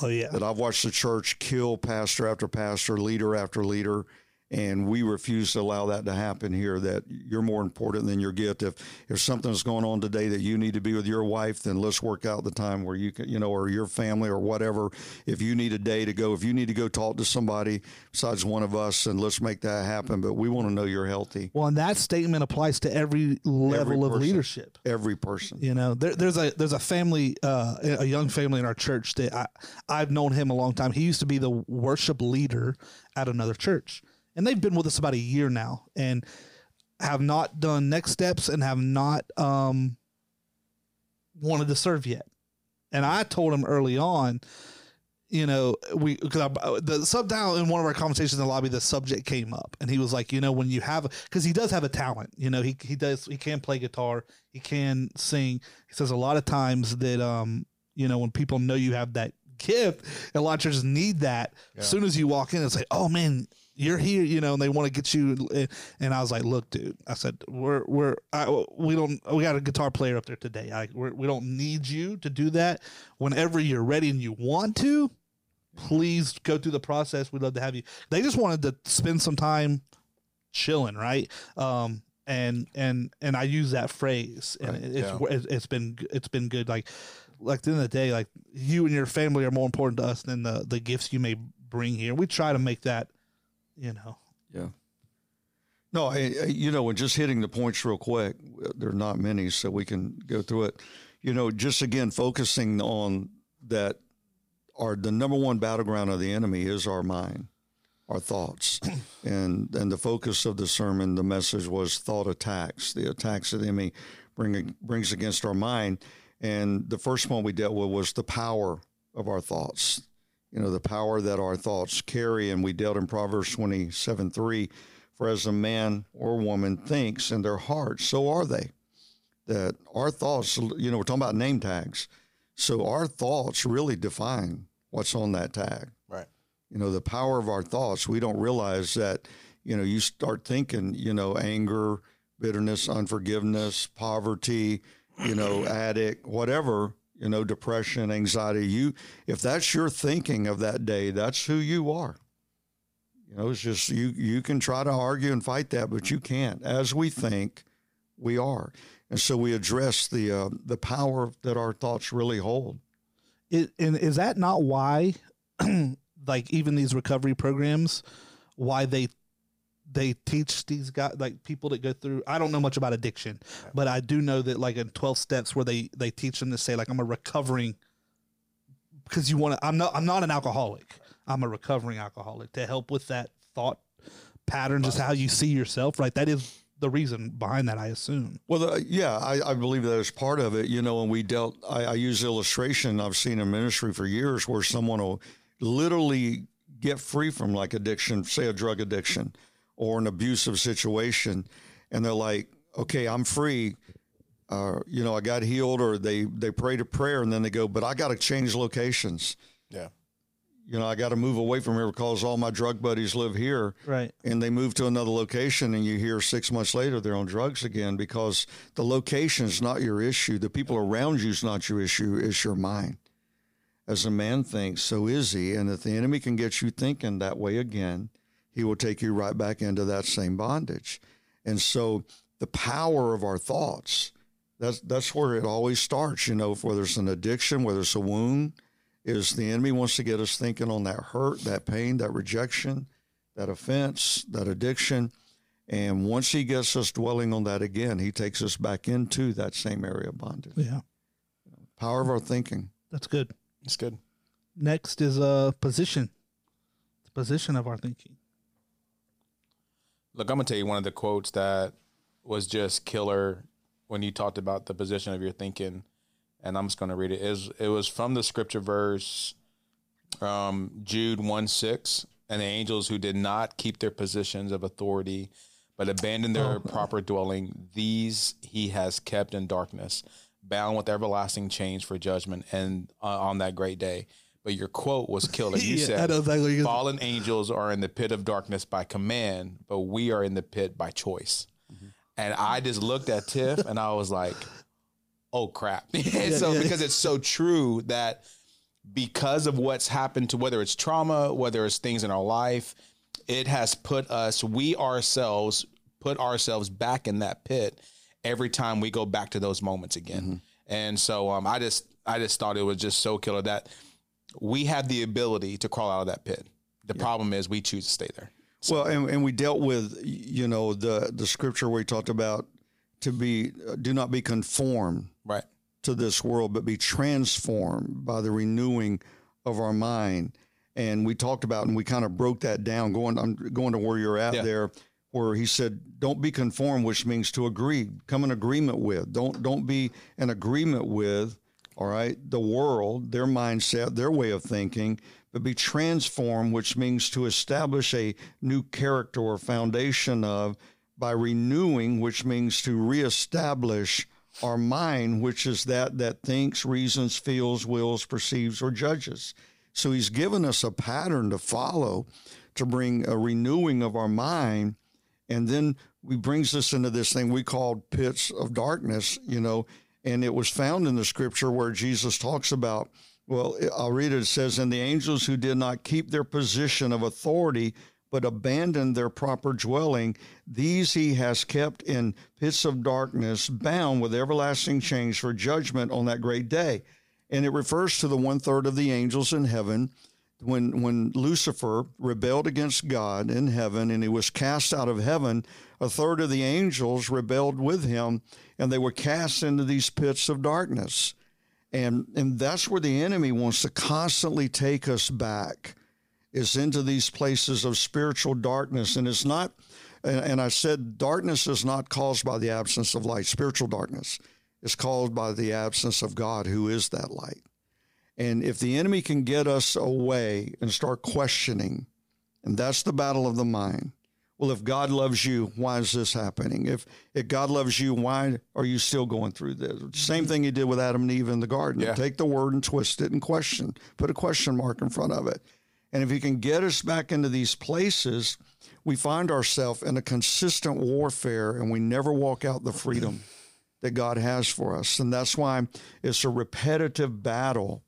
oh yeah, that I've watched the church kill pastor after pastor, leader after leader, and we refuse to allow that to happen here. That you're more important than your gift. If if something's going on today that you need to be with your wife, then let's work out the time where you can, you know, or your family or whatever. If you need a day to go, if you need to go talk to somebody besides one of us, and let's make that happen. But we want to know you're healthy. Well, and that statement applies to every level of person. leadership. Every person. You know, there, there's a there's a family, uh, a young family in our church that I I've known him a long time. He used to be the worship leader at another church, and they've been with us about a year now, and have not done next steps and have not um, wanted to serve yet. And I told him early on, you know, we because the sometime in one of our conversations in the lobby, the subject came up, and he was like, you know, when you have because he does have a talent, you know, he he does he can play guitar, he can sing. He says a lot of times that um, you know, when people know you have that gift, and a lot of churches need that. As soon as you walk in, it's like, oh man, you're here, you know, and they want to get you. And I was like, look, dude, I said, we're we're I, we don't we got a guitar player up there today. I we're, we don't need you to do that. Whenever you're ready and you want to, please go through the process. We'd love to have you. They just wanted to spend some time chilling, right? Um, and and and I use that phrase, and Right, it's, it's it's been it's been good. Like like the end of the day, like you and your family are more important to us than the the gifts you may bring here. We try to make that, you know. Yeah. No, I, I- you know, and just hitting the points real quick. Uh, there are not many, so we can go through it. You know, just again focusing on that. Our the number one battleground of the enemy is our mind, our thoughts, and and the focus of the sermon, the message was thought attacks, the attacks of the enemy bring brings against our mind. And the first one we dealt with was the power of our thoughts you know, the power that our thoughts carry. And we dealt in Proverbs 27 3 For as a man or woman thinks in their heart, so are they. That our thoughts, you know, we're talking about name tags. So our thoughts really define what's on that tag. Right. You know, the power of our thoughts, we don't realize that, you know, you start thinking, you know, anger, bitterness, unforgiveness, poverty, you know, addict, whatever, you know, depression, anxiety. You, if that's your thinking of that day, that's who you are. You know, it's just you. You can try to argue and fight that, but you can't. As we think, we are, and so we address the uh, the power that our thoughts really hold. It, and is that not why, like even these recovery programs, why they they teach these guys like people that go through? I don't know much about addiction, but I do know that like in twelve steps where they they teach them to say like I'm a recovering because you want to. I'm not. I'm not an alcoholic. I'm a recovering alcoholic to help with that thought pattern, just how you see yourself. Right. That is the reason behind that. I assume. Well, the, yeah, I, I believe that is part of it. You know, when we dealt, I, I use illustration I've seen in ministry for years where someone will literally get free from like addiction, say a drug addiction or an abusive situation, and they're like, "Okay, I'm free." Uh, you know, I got healed, or they they prayed a prayer, and then they go, "But I got to change locations." Yeah. you know, I got to move away from here because all my drug buddies live here. Right. And they move to another location, and you hear six months later they're on drugs again because the location is not your issue. The people around you is not your issue, it's your mind. As a man thinks, so is he. And if the enemy can get you thinking that way again, he will take you right back into that same bondage. And so the power of our thoughts, that's, that's where it always starts, you know, whether it's an addiction, whether it's a wound is the enemy wants to get us thinking on that hurt, that pain, that rejection, that offense, that addiction. And once he gets us dwelling on that again, he takes us back into that same area of bondage. Yeah. Power of our thinking. That's good. It's good. Next is a position. The position of our thinking. Look, I'm gonna tell you one of the quotes that was just killer when you talked about the position of your thinking, and I'm just gonna read it. it is it was from the scripture verse, um, Jude one six, and the angels who did not keep their positions of authority, but abandoned their proper dwelling, these he has kept in darkness, bound with everlasting chains for judgment, and uh, on that great day. But your quote was killer. You Yeah, said, exactly what you're gonna- "Fallen angels are in the pit of darkness by command, but we are in the pit by choice." And I just looked at Tiff and I was like, "Oh crap!" And so yeah. because it's so true that because of what's happened to whether it's trauma, whether it's things in our life, it has put us, we ourselves, put ourselves back in that pit every time we go back to those moments again. And so um, I just, I just thought it was just so killer that we have the ability to crawl out of that pit. The problem is we choose to stay there. Well, and, and we dealt with, you know, the, the scripture where he talked about to be, uh, do not be conformed Right. to this world, but be transformed by the renewing of our mind. And we talked about, and we kind of broke that down. Going, I'm going to where you're at Yeah. there, where he said, "Don't be conformed," which means to agree, come in agreement with. Don't don't be in agreement with. All right, the world, their mindset, their way of thinking, but be transformed, which means to establish a new character or foundation of by renewing, which means to reestablish our mind, which is that that thinks, reasons, feels, wills, perceives, or judges. So he's given us a pattern to follow to bring a renewing of our mind. And then he brings us into this thing we call pits of darkness, you know, and it was found in the scripture where Jesus talks about, well, I'll read it. It says, And the angels who did not keep their position of authority, but abandoned their proper dwelling, these he has kept in pits of darkness, bound with everlasting chains for judgment on that great day. And it refers to the one third of the angels in heaven when when Lucifer rebelled against God in heaven and he was cast out of heaven, a third of the angels rebelled with him and they were cast into these pits of darkness. And and that's where the enemy wants to constantly take us back is into these places of spiritual darkness and it's not and, and I said darkness is not caused by the absence of light. Spiritual darkness is caused by the absence of God who is that light. And if the enemy can get us away and start questioning, and that's the battle of the mind. Well, if God loves you, why is this happening? If if God loves you, why are you still going through this? Same mm-hmm. thing he did with Adam and Eve in the garden. Yeah. Take the word and twist it and question. Put a question mark in front of it. And if he can get us back into these places, we find ourselves in a consistent warfare and we never walk out the freedom that God has for us. And that's why it's a repetitive battle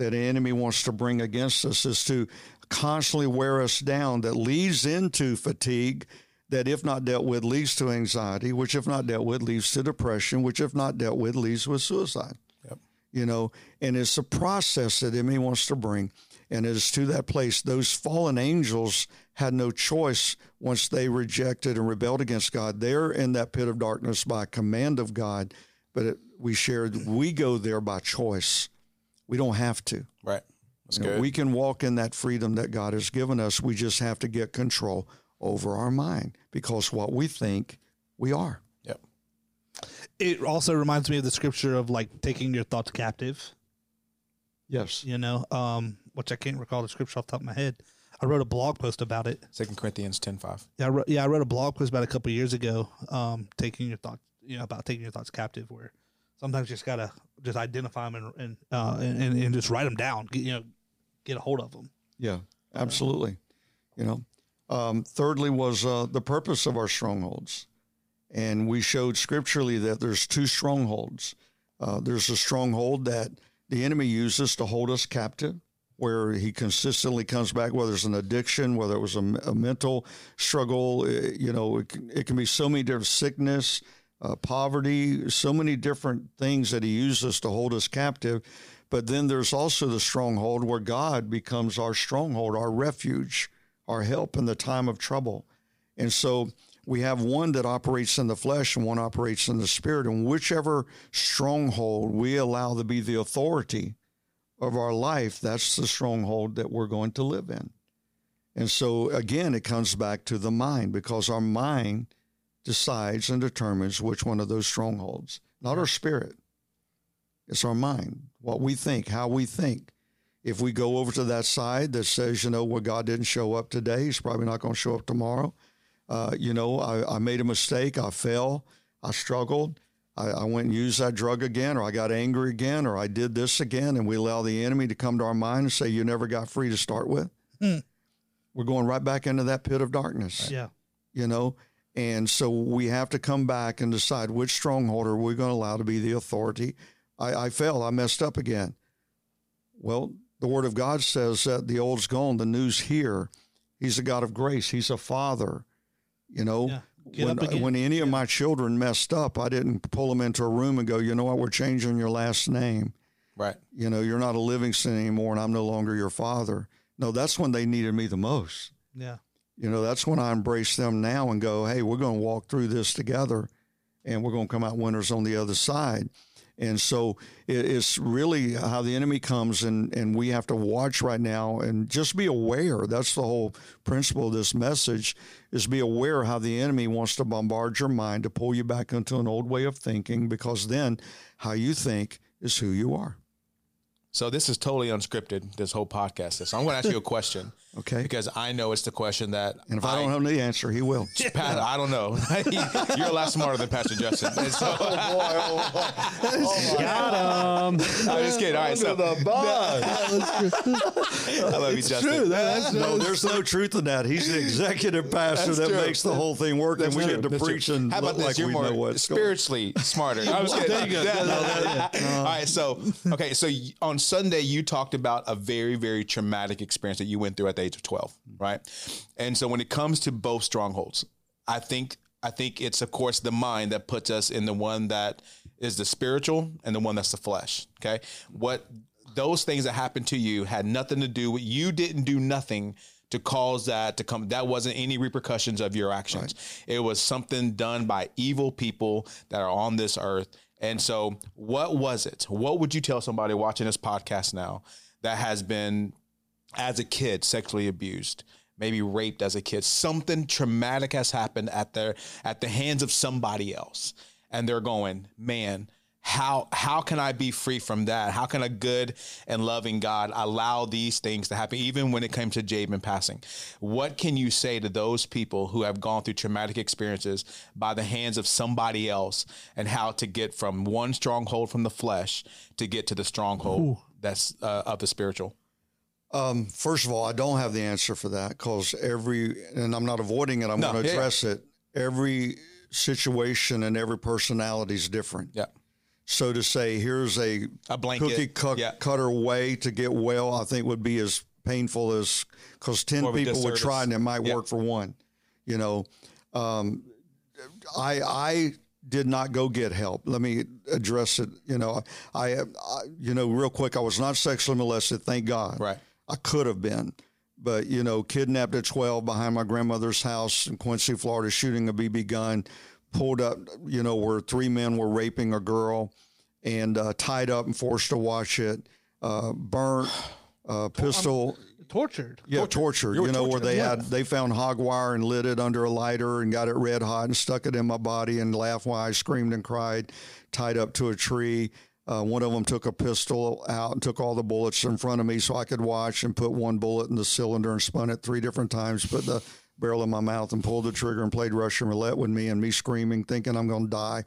that an enemy wants to bring against us is to constantly wear us down that leads into fatigue that if not dealt with leads to anxiety which if not dealt with leads to depression which if not dealt with leads with suicide. Yep. you know and it's a process that enemy wants to bring and it is to that place. Those fallen angels had no choice once they rejected and rebelled against god. They're in that pit of darkness by command of god but it, we shared we go there by choice we don't have to Right. That's you know, good. we can walk in that freedom that God has given us. We just have to get control over our mind because what we think, we are. yep. It also reminds me of the scripture of like taking your thoughts captive. Yes. You know, um, which I can't recall the scripture off the top of my head. I wrote a blog post about it. Second Corinthians ten five. Yeah, I wrote, yeah, I wrote a blog post about a couple of years ago. Um, taking your thoughts, you know, about taking your thoughts captive. Where sometimes you just gotta just identify them and and uh, and, and, just write them down. Get, you know, get a hold of them. Yeah, absolutely. You know, um, thirdly was uh, the purpose of our strongholds, and we showed scripturally that there's two strongholds. Uh, there's a stronghold that the enemy uses to hold us captive, where he consistently comes back, whether it's an addiction, whether it was a, a mental struggle, eh, you know, it, can- it can be so many different sickness, uh, poverty, so many different things that he uses to hold us captive. But then there's also the stronghold where God becomes our stronghold, our refuge, our help in the time of trouble. And so we have one that operates in the flesh and one operates in the spirit. And whichever stronghold we allow to be the authority of our life, that's the stronghold that we're going to live in. And so again, it comes back to the mind because our mind decides and determines which one of those strongholds, not our spirit. It's our mind, what we think, how we think. If we go over to that side that says, you know, well, God didn't show up today, He's probably not going to show up tomorrow. Uh, you know, I, I made a mistake, I fell, I struggled, I, I went and used that drug again, or I got angry again, or I did this again, and we allow the enemy to come to our mind and say, you never got free to start with. We're going right back into that pit of darkness Yeah. you know and so we have to come back and decide which stronghold are we going to allow to be the authority. I, I failed. I messed up again. Well the word of god says that the old's gone the new's here. He's a god of grace. He's a father. You know Yeah. When, when any of my children messed up i didn't pull them into a room and go you know what? We're changing your last name. Right. you know you're not a livingston anymore and i'm no longer your father. No that's when they needed me the most. Yeah. You know, that's when I embrace them now and go, hey, we're going to walk through this together and we're going to come out winners on the other side. And so it's really how the enemy comes, and, and we have to watch right now and just be aware. That's the whole principle of this message is be aware how the enemy wants to bombard your mind to pull you back into an old way of thinking, because then how you think is who you are. So this is totally unscripted. This whole podcast. So I'm going to ask you a question Okay. because I know it's the question that. And if I, don't have the answer, he will. Pat, I don't know. You're a lot smarter than Pastor Justin. And so, oh, oh, oh, Got him. I'm just kidding. All right, so the I love you, Justin. True. That, that's No, there's no truth in that. He's the executive pastor That's that true. makes the whole thing work, and we true. get to That's true. preach and How about look this? like You're we more know what's going. spiritually smarter. I was kidding. There you go. Yeah, No, no, that- no. All right, so okay, so on Sunday you talked about a very, very traumatic experience that you went through at the age of twelve, right? And so when it comes to both strongholds, I think I think it's of course the mind that puts us in the one that is the spiritual and the one that's the flesh. Okay, what those things that happened to you had nothing to do with you. Didn't do nothing to cause that to come. That wasn't any repercussions of your actions. It was something done by evil people that are on this earth. And so, what was it? What would you tell somebody watching this podcast now that has been, as a kid, sexually abused? Maybe raped as a kid. Something traumatic has happened at their at the hands of somebody else, and they're going, "Man, how how can I be free from that? How can a good and loving God allow these things to happen, even when it came to Jabin passing? What can you say to those people who have gone through traumatic experiences by the hands of somebody else, and how to get from one stronghold from the flesh to get to the stronghold that's uh, of the spiritual? Um, first of all, I don't have the answer for that because every, and I'm not avoiding it. I'm No, going to yeah, yeah. address it. Every situation and every personality is different. Yeah, So to say, here's a a blanket. cookie cut, yeah, cutter way to get well, I think would be as painful as because 10 More people would try and it might work for one. You know, um, I, I did not go get help. Let me address it. You know, I, I, you know, real quick, I was not sexually molested. Thank God. right. I could have been. But, you know, kidnapped at 12 behind my grandmother's house in Quincy, Florida, shooting a BB gun, pulled up, you know, where three men were raping a girl and uh, tied up and forced to watch it, uh, burnt, uh, pistol. tortured. Yeah, tortured. You You, were know where they Yeah. had they found hog wire and lit it under a lighter and got it red hot and stuck it in my body and laughed while I screamed and cried, tied up to a tree. Uh, one of them took a pistol out and took all the bullets in front of me so I could watch and put one bullet in the cylinder and spun it three different times. Put the barrel in my mouth and pulled the trigger and played Russian roulette with me and me screaming, thinking I'm going to die.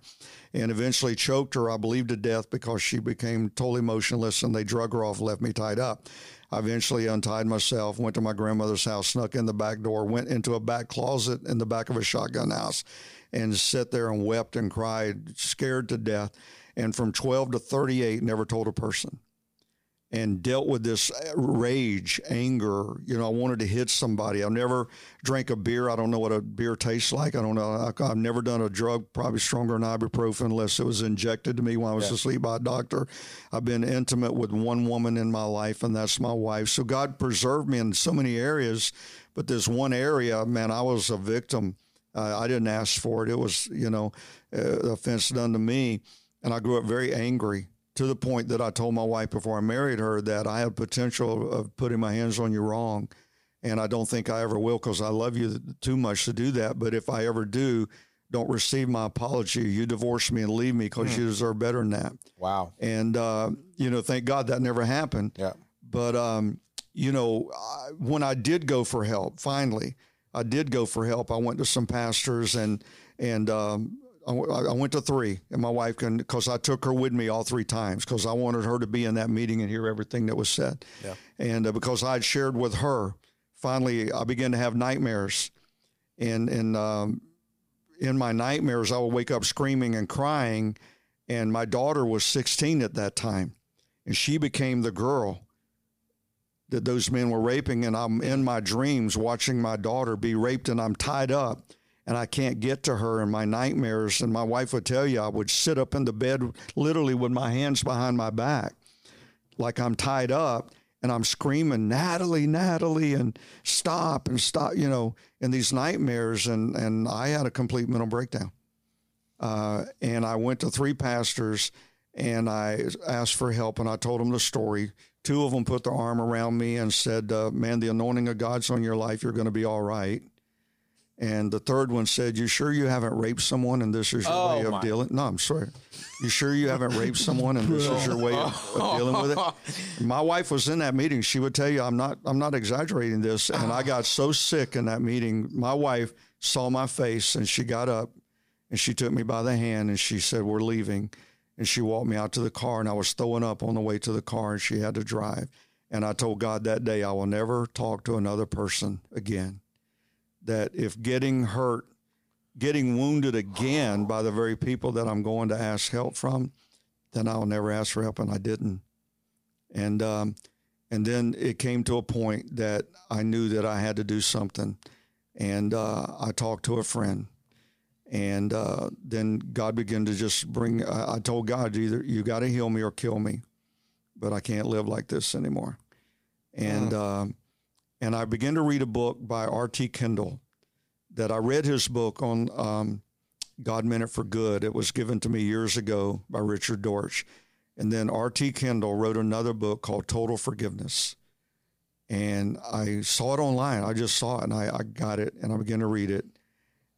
And eventually choked her, I believe, to death because she became totally motionless and they drug her off, left me tied up. I eventually untied myself, went to my grandmother's house, snuck in the back door, went into a back closet in the back of a shotgun house, and sat there and wept and cried, scared to death. And from 12 to 38, never told a person and dealt with this rage, anger. You know, I wanted to hit somebody. I've never drank a beer. I don't know what a beer tastes like. I don't know. I, have never done a drug probably stronger than ibuprofen unless it was injected to me when I was yeah. asleep by a doctor. I've been intimate with one woman in my life, and that's my wife. So God preserved me in so many areas, but there's one area, man, I was a victim. Uh, I didn't ask for it. It was, you know, uh, offense done to me. And I grew up very angry to the point that I told my wife before I married her that I have potential of putting my hands on you wrong. And I don't think I ever will because I love you too much to do that. But if I ever do, don't receive my apology. You divorce me and leave me because mm. you deserve better than that. Wow. And, uh, you know, thank God that never happened. Yeah. But, um, you know, I, when I did go for help, finally, I did go for help. I went to some pastors and, and, um, I went to three, and my wife can because I took her with me all three times because I wanted her to be in that meeting and hear everything that was said. Yeah. And uh, because I had shared with her, finally I began to have nightmares, and and um, in my nightmares I would wake up screaming and crying, and my daughter was 16 at that time, and she became the girl that those men were raping, and I'm in my dreams watching my daughter be raped, and I'm tied up and I can't get to her in my nightmares. And my wife would tell you I would sit up in the bed literally with my hands behind my back, like I'm tied up, and I'm screaming, Natalie, Natalie, and stop and stop, you know, in these nightmares. And, and I had a complete mental breakdown. Uh, and I went to three pastors and I asked for help and I told them the story. Two of them put their arm around me and said, uh, Man, the anointing of God's on your life. You're going to be all right. And the third one said, "You sure you haven't raped someone and this is your oh, way of my. dealing?" No, I'm sorry. You sure you haven't raped someone and this is your way of, of, dealing with it? My wife was in that meeting. She would tell you, "I'm not. I'm not exaggerating this." And I got so sick in that meeting. My wife saw my face and she got up and she took me by the hand and she said, "We're leaving." And she walked me out to the car and I was throwing up on the way to the car and she had to drive. And I told God that day, I will never talk to another person again that if getting hurt, getting wounded again by the very people that I'm going to ask help from, then I'll never ask for help, and I didn't. And um, and then it came to a point that I knew that I had to do something, and uh, I talked to a friend, and uh, then God began to just bring. I, I told God, either you got to heal me or kill me, but I can't live like this anymore. And um, and I began to read a book by R.T. Kendall that I read his book on um, God Meant It for Good. It was given to me years ago by Richard Dortch. And then R.T. Kendall wrote another book called Total Forgiveness. And I saw it online. I just saw it and I, I got it and I began to read it.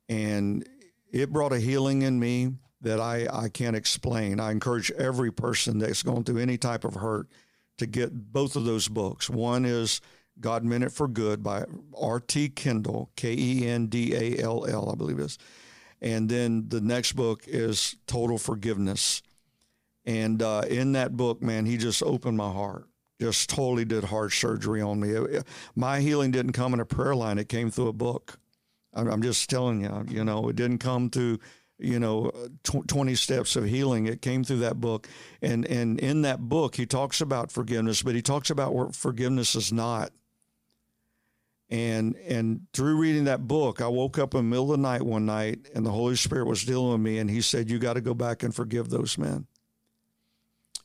And it brought a healing in me that I, I can't explain. I encourage every person that's going through any type of hurt to get both of those books. One is God Meant It for Good by R.T. Kendall, K E N D A L L, I believe it is. And then the next book is Total Forgiveness. And uh, in that book, man, he just opened my heart, just totally did heart surgery on me. It, it, my healing didn't come in a prayer line, it came through a book. I'm, I'm just telling you, you know, it didn't come through you know, tw- 20 steps of healing. It came through that book. And, and in that book, he talks about forgiveness, but he talks about what forgiveness is not. And and through reading that book, I woke up in the middle of the night one night and the Holy Spirit was dealing with me and he said, You got to go back and forgive those men.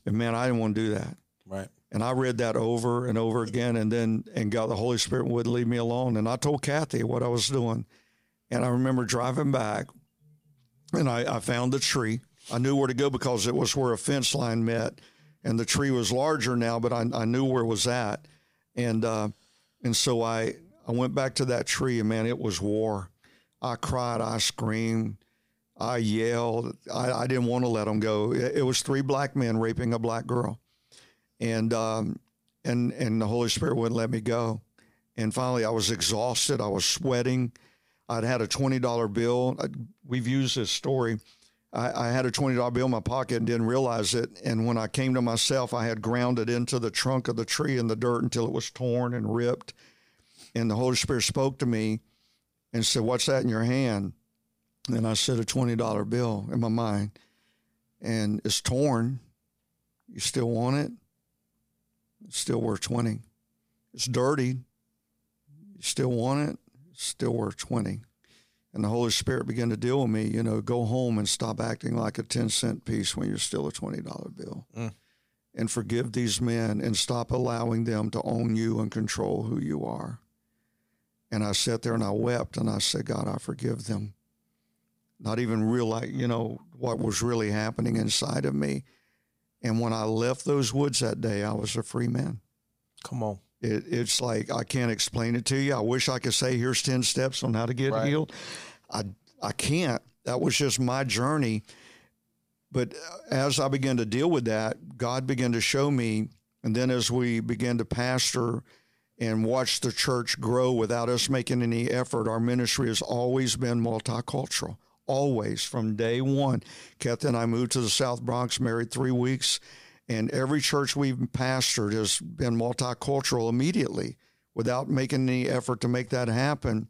And man, I didn't want to do that. Right. And I read that over and over again and then and God the Holy Spirit wouldn't leave me alone. And I told Kathy what I was doing. And I remember driving back and I, I found the tree. I knew where to go because it was where a fence line met. And the tree was larger now, but I, I knew where it was at. And uh, and so I I went back to that tree and man, it was war. I cried, I screamed, I yelled. I, I didn't want to let them go. It, it, was three black men raping a black girl, and um, and and the Holy Spirit wouldn't let me go. And finally, I was exhausted. I was sweating. I'd had a $20 bill. I, we've used this story. I, I had a $20 bill in my pocket and didn't realize it. And when I came to myself, I had ground it into the trunk of the tree in the dirt until it was torn and ripped. And the Holy Spirit spoke to me and said, What's that in your hand? And I said, A $20 bill in my mind. And it's torn. You still want it? It's still worth 20. It's dirty. You still want it? It's still worth 20. And the Holy Spirit began to deal with me, you know, go home and stop acting like a 10 cent piece when you're still a $20 bill. Mm. And forgive these men and stop allowing them to own you and control who you are. And I sat there and I wept and I said, God, I forgive them. Not even realize, you know, what was really happening inside of me. And when I left those woods that day, I was a free man. Come on. It, it's like I can't explain it to you. I wish I could say here's ten steps on how to get Right. healed. I I can't. That was just my journey. But uh, as I began to deal with that, God began to show me, and then as we began to pastor and watch the church grow without us making any effort, our ministry has always been multicultural. Always from day one. Kathy and I moved to the South Bronx, married three weeks, and every church we've pastored has been multicultural immediately without making any effort to make that happen.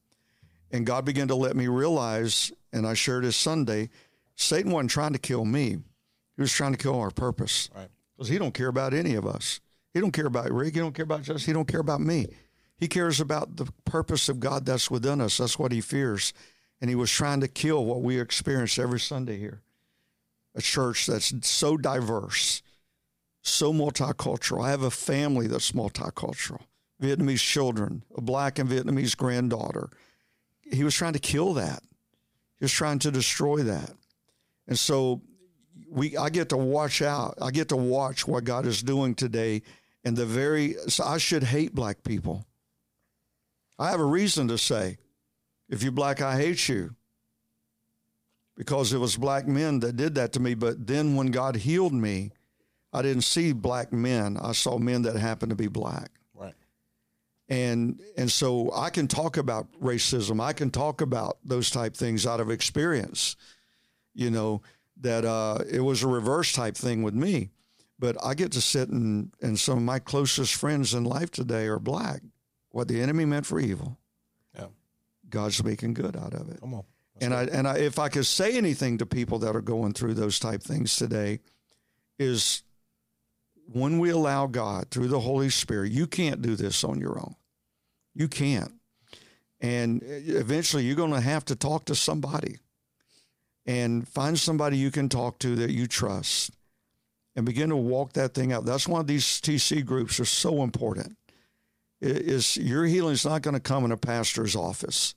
And God began to let me realize, and I shared this Sunday, Satan wasn't trying to kill me. He was trying to kill our purpose. Right. Because he don't care about any of us. He don't care about Ric. He don't care about Jess. He don't care about me. He cares about the purpose of God that's within us. That's what he fears. And he was trying to kill what we experience every Sunday here. A church that's so diverse, so multicultural. I have a family that's multicultural. Vietnamese children, a black and Vietnamese granddaughter. He was trying to kill that. He was trying to destroy that. And so we I get to watch out. I get to watch what God is doing today and the very so I should hate black people. I have a reason to say, if you're black, I hate you. Because it was black men that did that to me. But then when God healed me, I didn't see black men. I saw men that happened to be black Right. and and so I can talk about racism. I can talk about those type things out of experience. You know that uh, it was a reverse type thing with me, but I get to sit and and some of my closest friends in life today are black. What the enemy meant for evil, Yeah. God's making good out of it. Come on. And I and I, if I could say anything to people that are going through those type things today, is when we allow God through the Holy Spirit, you can't do this on your own. You can't. And eventually you're going to have to talk to somebody and find somebody you can talk to that you trust and begin to walk that thing out. That's why these TC groups are so important. It Is your healing is not going to come in a pastor's office.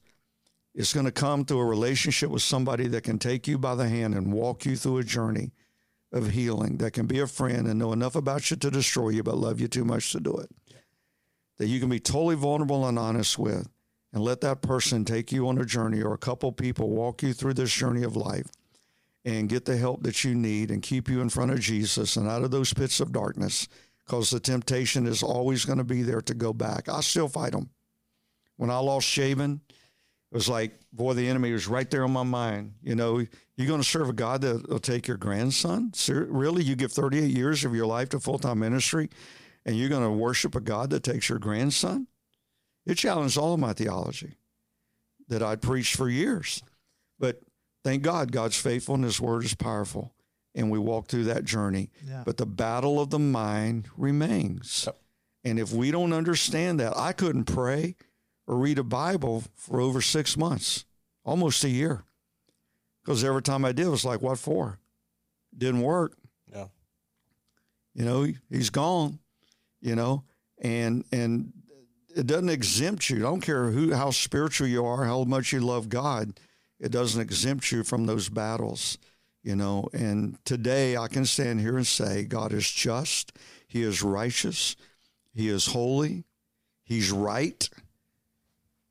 It's going to come through a relationship with somebody that can take you by the hand and walk you through a journey of healing, that can be a friend and know enough about you to destroy you, but love you too much to do it. That you can be totally vulnerable and honest with, and let that person take you on a journey or a couple people walk you through this journey of life and get the help that you need and keep you in front of Jesus and out of those pits of darkness because the temptation is always going to be there to go back. I still fight them. When I lost Shaven, it was like, boy, the enemy was right there on my mind. You know, you're going to serve a God that will take your grandson? Ser- really? You give 38 years of your life to full time ministry and you're going to worship a God that takes your grandson? It challenged all of my theology that I'd preached for years. But thank God, God's faithful and His word is powerful. And we walk through that journey. Yeah. But the battle of the mind remains. Yep. And if we don't understand that, I couldn't pray or read a Bible for over six months, almost a year. Because every time I did, it was like, what for? Didn't work. Yeah. You know, he- he's gone, you know, and, and it doesn't exempt you. I don't care who, how spiritual you are, how much you love God. It doesn't exempt you from those battles, you know. And today I can stand here and say God is just, He is righteous, He is holy, He's right.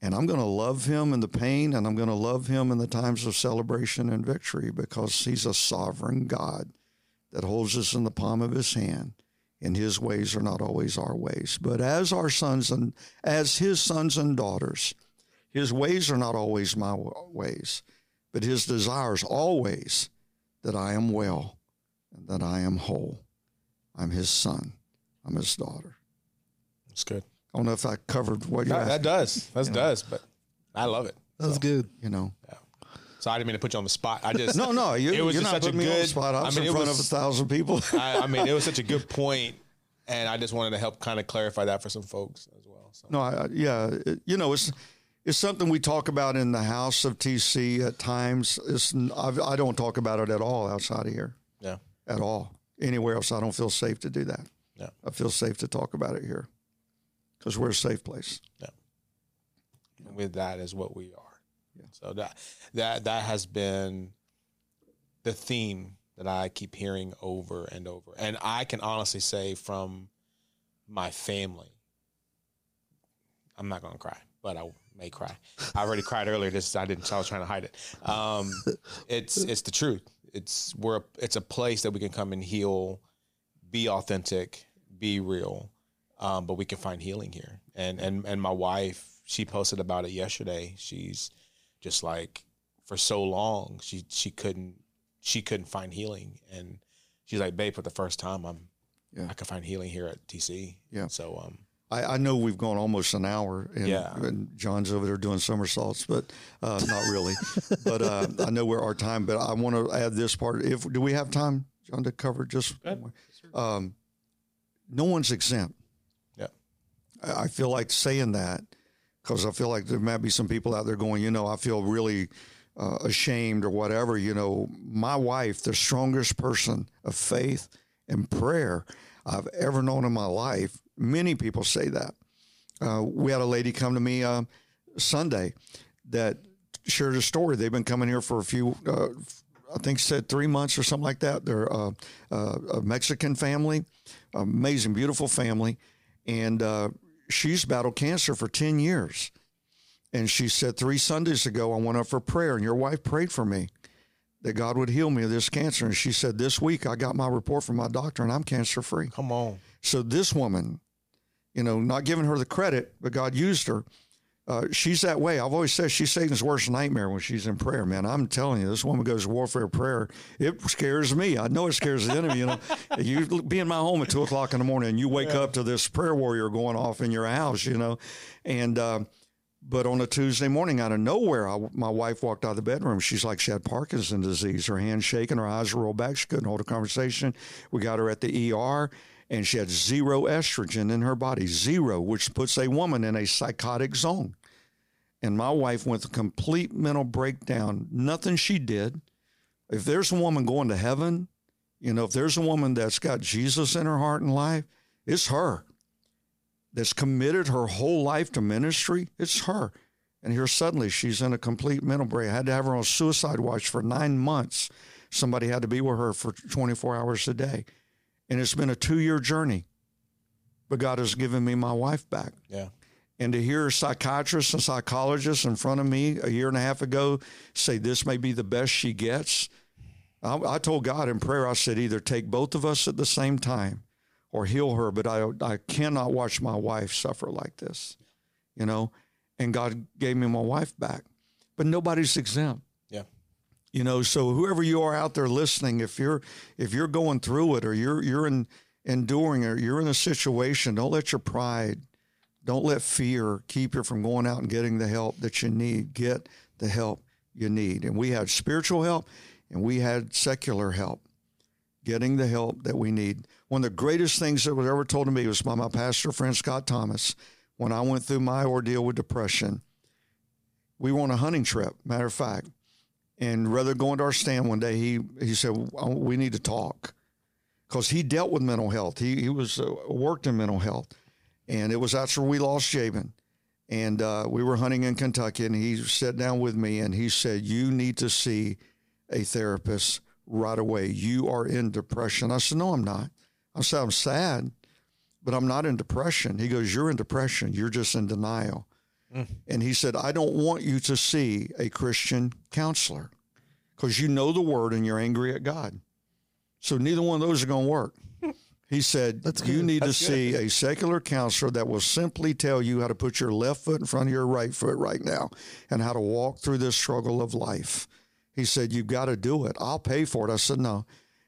And I'm going to love him in the pain and I'm going to love him in the times of celebration and victory because he's a sovereign God that holds us in the palm of his hand and his ways are not always our ways. But as our sons and as his sons and daughters, his ways are not always my ways, but his desires always that I am well and that I am whole. I'm his son. I'm his daughter. That's good. I don't know if I covered what you That, that does. That does. But I love it. That's good. You know, So I didn't mean to put you on the spot. I just no, no, you, It was you're just not such a putting me on the good- spot. I I was mean, in front was- of a thousand people. I, I mean, it was such a good point, and I just wanted to help kind of clarify that for some folks as well. So No, I, I- yeah, it- you know, it's it's something we talk about in the house of TC at times. It's I've, I don't talk about it at all outside of here, yeah, at all. Anywhere else, I don't feel safe to do that. Yeah. I feel safe to talk about it here because we're a safe place. and with that is what we are. Yeah. So that that that has been the theme that I keep hearing over and over, and I can honestly say from my family, I'm not going to cry, but I may cry. I already cried earlier. This I didn't. I was trying to hide it. Um, it's it's the truth. It's we're a, it's a place that we can come and heal, be authentic, be real, um, but we can find healing here. And and and my wife, she posted about it yesterday. She's just like for so long she she couldn't she couldn't find healing, and she's like, babe, for the first time, I'm Yeah. I can find healing here at TC. Yeah. So um, I, I know we've gone almost an hour, and, Yeah. and John's over there doing somersaults, but uh, not really. but uh, I know we're our time. But I want to add this part. If do we have time, John, to cover just? Um, no one's exempt. Yeah. I I feel like saying that because I feel like there might be some people out there going, you know, I feel really uh, ashamed or whatever. You know, my wife, the strongest person of faith and prayer I've ever known in my life. Many people say that. Uh, we had a lady come to me uh, Sunday that shared a story. They've been coming here for a few, uh, I think said three months or something like that. They're uh, uh, a Mexican family, amazing, beautiful family, and uh, she's battled cancer for ten years. And she said three Sundays ago, I went up for prayer, and your wife prayed for me that God would heal me of this cancer. And she said, This week I got my report from my doctor, and I'm cancer free. come on, So this woman, you know, not giving her the credit, but God used her. Uh, she's that way. I've always said she's Satan's worst nightmare when she's in prayer, man. I'm telling you, this woman goes to warfare prayer. It scares me. I know it scares the enemy. You know, you be in my home at two o'clock in the morning and you wake up to this prayer warrior going off in your house, you know, and. Uh, but on a Tuesday morning, out of nowhere, I, my wife walked out of the bedroom. She's like she had Parkinson's disease. Her hands shaking, her eyes were rolled back. She couldn't hold a conversation. We got her at the ER, and she had zero estrogen in her body, zero, which puts a woman in a psychotic zone. And my wife went through complete mental breakdown. Nothing she did. If there's a woman going to heaven, you know, if there's a woman that's got Jesus in her heart and life, it's her that's committed her whole life to ministry, it's her. And here suddenly she's in a complete mental break. I had to have her on suicide watch for nine months. Somebody had to be with her for 24 hours a day. And it's been a two year journey. But God has given me my wife back. yeah, And to hear psychiatrists and psychologists in front of me a year and a half ago say this may be the best she gets, I, I told God in prayer, I said, either take both of us at the same time or heal her, but I, I cannot watch my wife suffer like this, you know? And God gave me my wife back. But nobody's exempt you know so whoever you are out there listening if you're if you're going through it or you're you're in enduring or you're in a situation don't let your pride don't let fear keep you from going out and getting the help that you need get the help you need. And we had spiritual help and we had secular help getting the help that we need. One of the greatest things that was ever told to me was by my pastor friend scott thomas when i went through my ordeal with depression we were on a hunting trip matter of fact and rather going to our stand one day, he he said, "Oh, "We need to talk," because he dealt with mental health. He he was uh, worked in mental health, and it was after we lost Jabin, and uh, we were hunting in Kentucky, and he sat down with me and he said, "You need to see a therapist right away. You are in depression." I said, "No, I'm not." I said, "I'm sad, but I'm not in depression." He goes, "You're in depression. You're just in denial." And he said, I don't want you to see a Christian counselor because you know the word and you're angry at God. So neither one of those are going to work. He said, You good. need That's to see a secular counselor that will simply tell you how to put your left foot in front of your right foot right now and how to walk through this struggle of life. He said, You've got to do it. I'll pay for it. I said, No.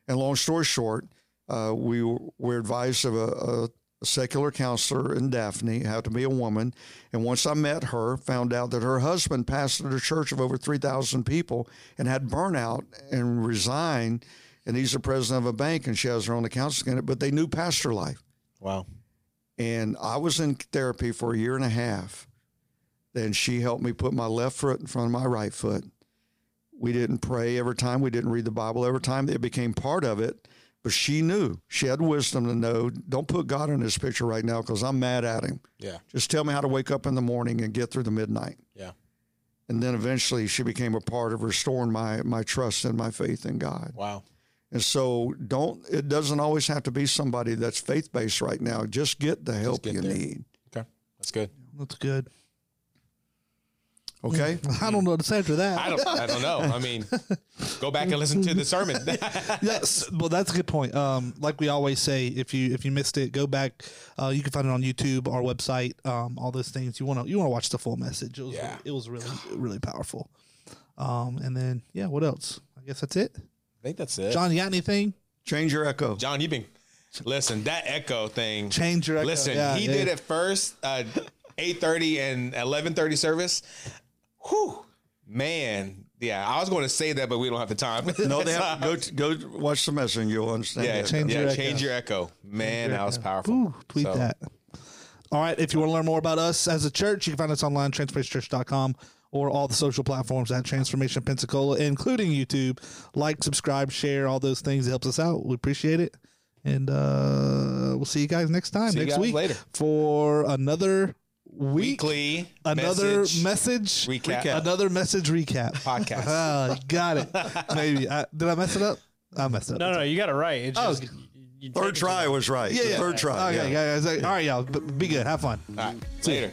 And long story short, uh, we were advised of a, a, a secular counselor in Daphne, had to be a woman. And once I met her, found out that her husband pastored a church of over 3,000 people and had burnout and resigned. And he's the president of a bank, and she has her own accounts in it, but they knew pastor life. Wow. And I was in therapy for a year and a half. Then she helped me put my left foot in front of my right foot. We didn't pray every time. We didn't read the Bible every time. It became part of it. But she knew. She had wisdom to know. Don't put God in this picture right now because I'm mad at him. Yeah. Just tell me how to wake up in the morning and get through the midnight. Yeah. And then eventually she became a part of restoring my my trust and my faith in God. Wow. And so don't it doesn't always have to be somebody that's faith based right now. Just get the help get you there. need. Okay. That's good. That's good. Okay? I don't know what to after that. I don't. I don't know. I mean, go back and listen to the sermon. yes, well, that's a good point. Um, like we always say, if you if you missed it, go back. Uh, you can find it on YouTube, our website, um, all those things. You want to you want to watch the full message. It was Yeah. it was really really powerful. Um, and then yeah, what else? I guess that's it. I think that's it. John, you got anything? Change your echo. John, you've been listen that echo thing. Change your echo. Listen, Yeah, he yeah. did it first, uh, eight thirty and eleven thirty service. Whew, man. Yeah, I was going to say that, but we don't have the time. No, they have go go watch the message and you'll understand. yeah, it. Change yeah, your echo. change your echo. Man, that was powerful. Ooh, tweet So, that. All right. If you want to learn more about us as a church, you can find us online, transformationchurch.com, or all the social platforms at Transformation Pensacola, including YouTube. Like, subscribe, share, all those things. It helps us out. We appreciate it. And uh, we'll see you guys next time, See you next guys week, later. for another week. Weekly Another message, message, recap. Another message recap. podcast. You ah, got it. Maybe. I, did I mess it up? I messed it up. No, no, you got it right. It's Oh, just you- you Third it try was right. Yeah, yeah. Third try. Okay, yeah. guys. All right, y'all. Be good. Have fun. All right, See later.